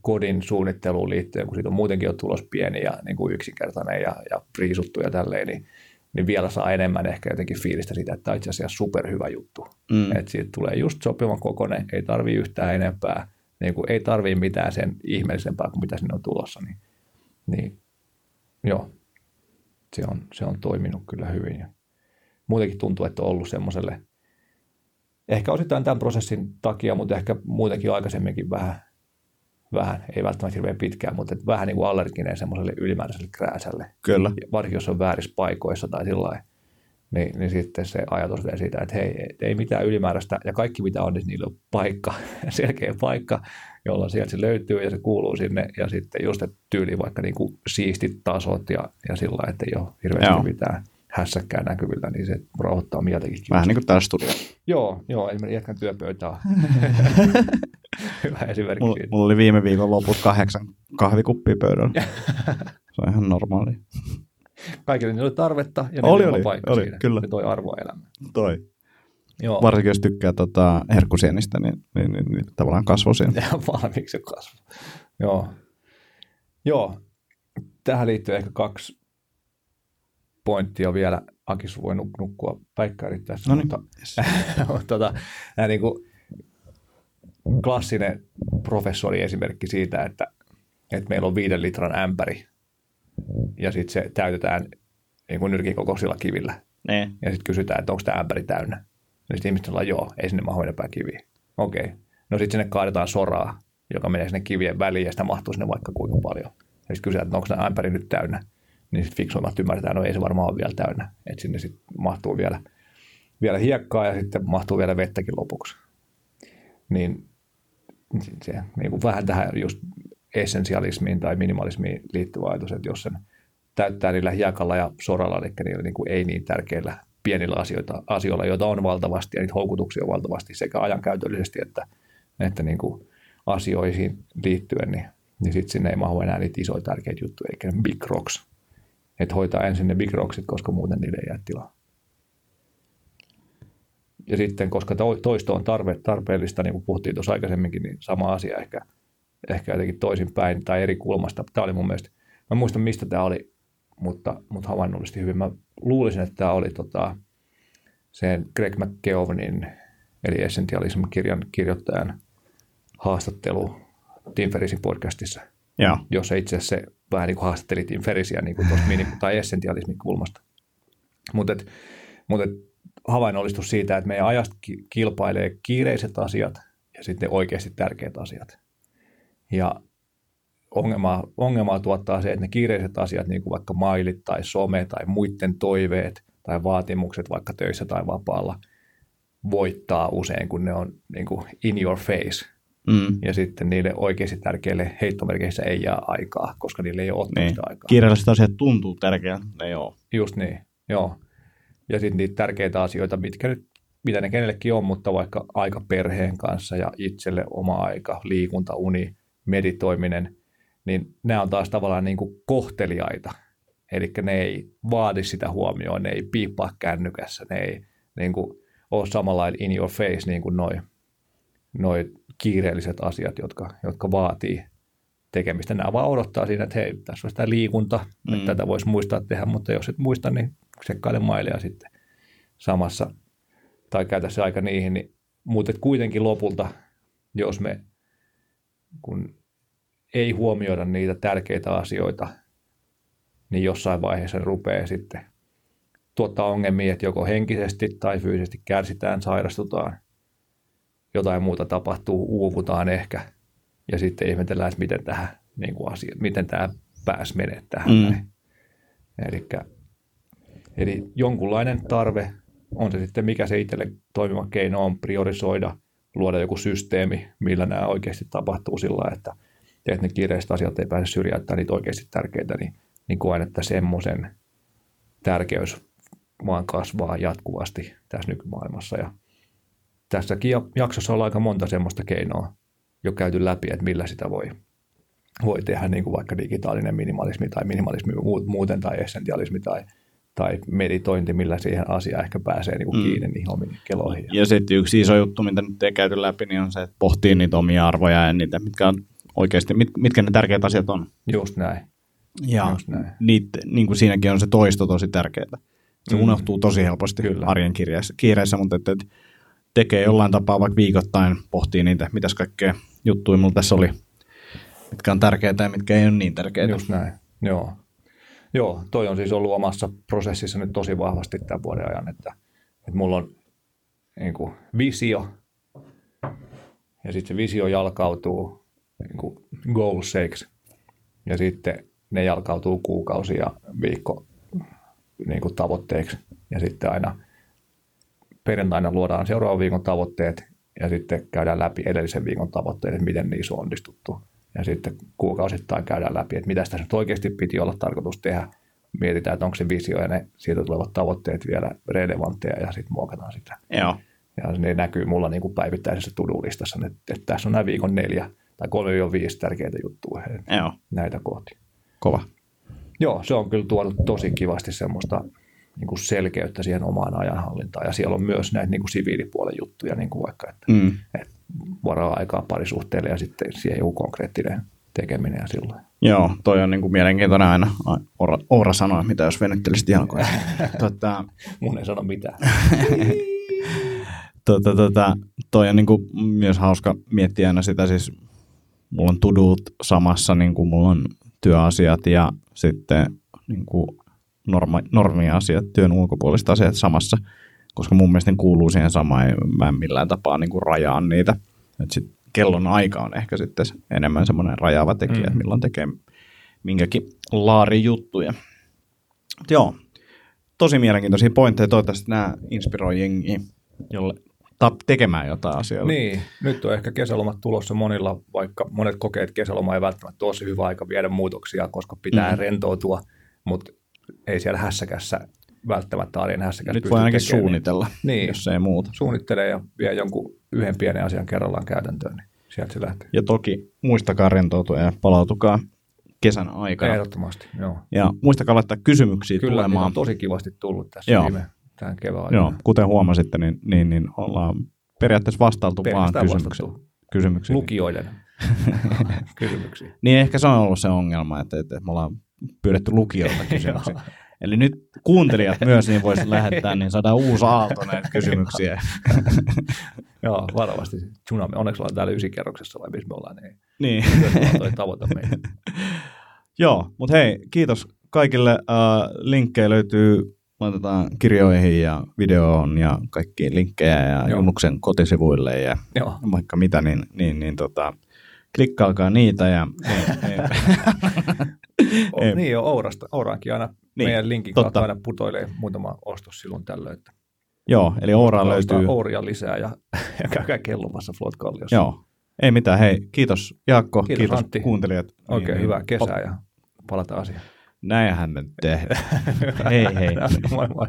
kodin suunnitteluun liittyen, kun siitä on muutenkin jo tulos pieni ja niin kuin yksinkertainen ja, ja priisuttu ja tälleen, niin niin vielä saa enemmän ehkä jotenkin fiilistä siitä, että tämä on itse asiassa superhyvä juttu. Mm. Että siitä tulee just sopivan kokoinen, ei tarvi yhtään enempää, niin kuin ei tarvii mitään sen ihmeellisempää kuin mitä sinne on tulossa. Niin, niin joo, se on, se on toiminut kyllä hyvin. Ja muutenkin tuntuu, että on ollut semmoiselle, ehkä osittain tämän prosessin takia, mutta ehkä muutenkin aikaisemminkin vähän, vähän ei välttämättä hirveän pitkään, mutta että vähän niin kuin allerginen semmoiselle ylimääräiselle krääsälle. Kyllä. Varsinkin jos on väärissä paikoissa tai sillä lailla niin, niin sitten se ajatus vielä siitä, että hei, ei mitään ylimääräistä ja kaikki mitä on, niin niillä on paikka, selkeä paikka, jolla sieltä se löytyy ja se kuuluu sinne ja sitten just että tyyli vaikka niin kuin siistit tasot ja, ja sillä että ei ole hirveästi joo. mitään hässäkkää näkyvillä, niin se rauhoittaa mieltäkin. Vähän niin kuin täällä studio. Joo, joo, eli jätkän työpöytää. Hyvä esimerkki. Mulla, mulla oli viime viikon loput kahdeksan kahvikuppia pöydällä. se on ihan normaali kaikille niillä oli tarvetta ja oli, oli, paikka oli, siinä. Kyllä. Se toi arvoa elämään. Toi. Joo. Varsinkin jos tykkää tota herkkusienistä, niin, niin, niin, niin tavallaan kasvosieni. Ja valmiiksi kasvu. Joo. Joo. Tähän liittyy ehkä kaksi pointtia vielä. Akis voi nuk- nukkua päikkärit tässä, no niin. mutta yes. tota, niin kuin klassinen professori esimerkki siitä, että, että meillä on viiden litran ämpäri ja sitten se täytetään niin kuin nyrkin kokoisilla kivillä. Ne. Ja sitten kysytään, että onko tämä ämpäri täynnä. Ja sitten ihmiset sanoo, joo, ei sinne mahu enempää kiviä. Okei. Okay. No sitten sinne kaadetaan soraa, joka menee sinne kivien väliin ja sitä mahtuu sinne vaikka kuinka paljon. Ja sitten kysytään, että onko tämä ämpäri nyt täynnä. Niin sitten fiksuimmat ymmärtää, no ei se varmaan ole vielä täynnä. Että sinne sitten mahtuu vielä, vielä hiekkaa ja sitten mahtuu vielä vettäkin lopuksi. Niin se niin kuin vähän tähän just essentialismiin tai minimalismiin liittyvä ajatus, että jos sen täyttää niillä hiekalla ja soralla, eli niillä niin kuin ei niin tärkeillä pienillä asioita, asioilla, joita on valtavasti ja niitä houkutuksia on valtavasti sekä ajankäytöllisesti että, että niin kuin asioihin liittyen, niin, niin sitten sinne ei mahu enää niitä isoja tärkeitä juttuja, eikä big rocks. Että hoitaa ensin ne big rocksit, koska muuten niille ei jää tilaa. Ja sitten, koska toisto on tarve, tarpeellista, niin kuin puhuttiin tuossa aikaisemminkin, niin sama asia ehkä – ehkä jotenkin toisinpäin tai eri kulmasta. Tämä oli mun mielestä, mä muistan mistä tämä oli, mutta, mutta havainnollisesti hyvin. Mä luulisin, että tämä oli tota, sen Greg McKeowanin, eli Essentialism-kirjan kirjoittajan haastattelu Tim Ferrisin podcastissa, ja. jossa itse asiassa se vähän niin kuin haastatteli Tim Ferrisiä niin kuin minim- tai essentialismin kulmasta. Mutta mut havainnollistus siitä, että meidän ajasta kilpailee kiireiset asiat ja sitten oikeasti tärkeät asiat. Ja ongelmaa, ongelmaa tuottaa se, että ne kiireiset asiat, niin kuin vaikka mailit tai some tai muiden toiveet tai vaatimukset vaikka töissä tai vapaalla, voittaa usein, kun ne on niin kuin in your face. Mm. Ja sitten niille oikeasti tärkeille heittomerkeissä ei jää aikaa, koska niille ei ole niin. aikaa. Kiireelliset asiat tuntuu tärkeältä, ne joo. Just niin, joo. Ja sitten niitä tärkeitä asioita, mitkä nyt, mitä ne kenellekin on, mutta vaikka aika perheen kanssa ja itselle oma aika, liikunta, uni, meditoiminen, niin nämä on taas tavallaan niin kuin kohteliaita. Eli ne ei vaadi sitä huomioon, ne ei piippaa kännykässä, ne ei niin kuin ole samalla in your face niin kuin noin noi kiireelliset asiat, jotka, jotka vaatii tekemistä. Nämä vaan odottaa siinä, että hei, tässä on sitä liikunta, mm. että tätä voisi muistaa tehdä, mutta jos et muista, niin sekkaile mailia sitten samassa tai käytä se aika niihin. Niin, mutta kuitenkin lopulta, jos me kun ei huomioida niitä tärkeitä asioita, niin jossain vaiheessa rupeaa sitten tuottaa ongelmia, että joko henkisesti tai fyysisesti kärsitään, sairastutaan, jotain muuta tapahtuu, uuvutaan ehkä, ja sitten ihmetellään, että miten, tähän, niin kuin asia, miten tämä pääsi menee tähän. Mm. Elikkä, eli jonkunlainen tarve, on se sitten mikä se itselle toimiva keino on, priorisoida – luoda joku systeemi, millä nämä oikeasti tapahtuu sillä että, että ne kiireiset asiat ei pääse syrjäyttämään niitä oikeasti tärkeitä, niin, niin koen, että semmoisen tärkeys vaan kasvaa jatkuvasti tässä nykymaailmassa. Ja tässäkin jaksossa on aika monta semmoista keinoa jo käyty läpi, että millä sitä voi, voi tehdä, niin kuin vaikka digitaalinen minimalismi tai minimalismi muuten tai essentialismi tai tai meditointi, millä siihen asiaan ehkä pääsee niin kuin mm. kiinni mm. niihin omiin keloihin. Ja sitten yksi iso juttu, mitä nyt ei käyty läpi, niin on se, että pohtii niitä omia arvoja ja niitä, mitkä on oikeasti, mit, mitkä ne tärkeät asiat on. Just näin. Ja Just näin. Niitä, niin kuin siinäkin on se toisto tosi tärkeää. Se mm. unohtuu tosi helposti Kyllä. arjen kiireessä, kiireessä mutta että, että tekee jollain tapaa vaikka viikoittain, pohtii niitä, mitäs kaikkea juttuja mulla tässä oli, mitkä on tärkeitä ja mitkä ei ole niin tärkeitä. Just näin, joo. Joo, toi on siis ollut omassa prosessissa nyt tosi vahvasti tämän vuoden ajan, että, että mulla on niin kuin visio, ja sitten se visio jalkautuu niin kuin goalseiksi, ja sitten ne jalkautuu kuukausi ja viikko niin kuin tavoitteiksi, ja sitten aina perjantaina luodaan seuraavan viikon tavoitteet, ja sitten käydään läpi edellisen viikon tavoitteet, että miten niissä on onnistuttu. Ja sitten kuukausittain käydään läpi, että mitä tässä nyt oikeasti piti olla tarkoitus tehdä. Mietitään, että onko se visio ja ne siitä tulevat tavoitteet vielä relevantteja ja sitten muokataan sitä. Joo. Ja ne näkyy mulla niin kuin päivittäisessä to-do-listassa, että, että tässä on nämä viikon neljä tai kolme jo viisi tärkeitä juttuja Joo. näitä kohti. Kova. Joo, se on kyllä tuonut tosi kivasti semmoista niin kuin selkeyttä siihen omaan ajanhallintaan. Ja siellä on myös näitä niin kuin siviilipuolen juttuja, niin kuin vaikka, että, Mm. että varaa aikaa parisuhteelle ja sitten siihen joku konkreettinen tekeminen ja silloin. Joo, toi on niinku mielenkiintoinen aina. Ai, Oura, Oura sanoi, mitä jos venyttelisit jalkoja. tota, Mun ei sano mitään. tota, tota, toi on niinku myös hauska miettiä aina sitä, siis mulla on tudut samassa, niin kuin mulla on työasiat ja sitten niin kuin norma, normiasiat, työn ulkopuoliset asiat samassa, koska mun mielestä ne kuuluu siihen samaan, ja mä en millään tapaa niin kuin rajaan niitä. Et sit kellon aika on ehkä sitten enemmän semmoinen rajaava tekijä, mm. Mm. milloin tekee minkäkin laari juttuja. Mut joo, tosi mielenkiintoisia pointteja. Toivottavasti nämä inspiroi jengiä jolle ta- tekemään jotain asioita. Niin, nyt on ehkä kesälomat tulossa monilla, vaikka monet kokee, että kesäloma ei välttämättä se hyvä aika viedä muutoksia, koska pitää mm. rentoutua, mutta ei siellä hässäkässä välttämättä arjen hässäkässä Nyt voi ainakin tekemään, suunnitella, Niin. jos ei muuta. Niin suunnittelee ja vie jonkun yhden pienen asian kerrallaan käytäntöön, niin sieltä se lähtee. Ja toki muistakaa rentoutua ja palautukaa kesän aikana. Ehdottomasti, joo. Ja muistakaa laittaa kysymyksiä Kyllä, tulemaan. on tosi kivasti tullut tässä Joo. viime tämän kevään Joo, kuten huomasitte, niin, niin, niin ollaan periaatteessa vastailtu vaan kysymyksiin. kysymyksiin. lukijoiden kysymyksiin. Niin ehkä se on ollut se ongelma, että, että me ollaan pyydetty lukijoilta kysymyksiä. Eli nyt kuuntelijat myös niin voisi lähettää, niin saadaan uusi aalto näitä kysymyksiä. Joo, varovasti. Tsunami. Onneksi ollaan täällä ysikerroksessa vai missä me ollaan. Niin niin. toi tavoite. Joo, mutta hei, kiitos kaikille. Uh, linkkejä löytyy, laitetaan kirjoihin ja videoon ja kaikkiin linkkejä ja Joo. Junnuksen kotisivuille ja Joo. vaikka mitä, niin, niin, niin tota, klikkaakaa niitä ja ei, ei, O, Ei. niin jo Ourasta. Ouraankin aina Niin, niin, meidän linkin totta. kautta aina putoilee muutama ostos silloin tällöin. Että joo, eli ostaa löytyy. Ouria lisää ja, ja käykää kellumassa Flot Kalliossa. Joo, ei mitään. Hei, kiitos Jaakko, kiitos, Kiitos, Antti. kuuntelijat. Oikein Niin, hyvää niin, kesää ja palataan asiaan. Näinhän me tehdään. hei hei. moi moi.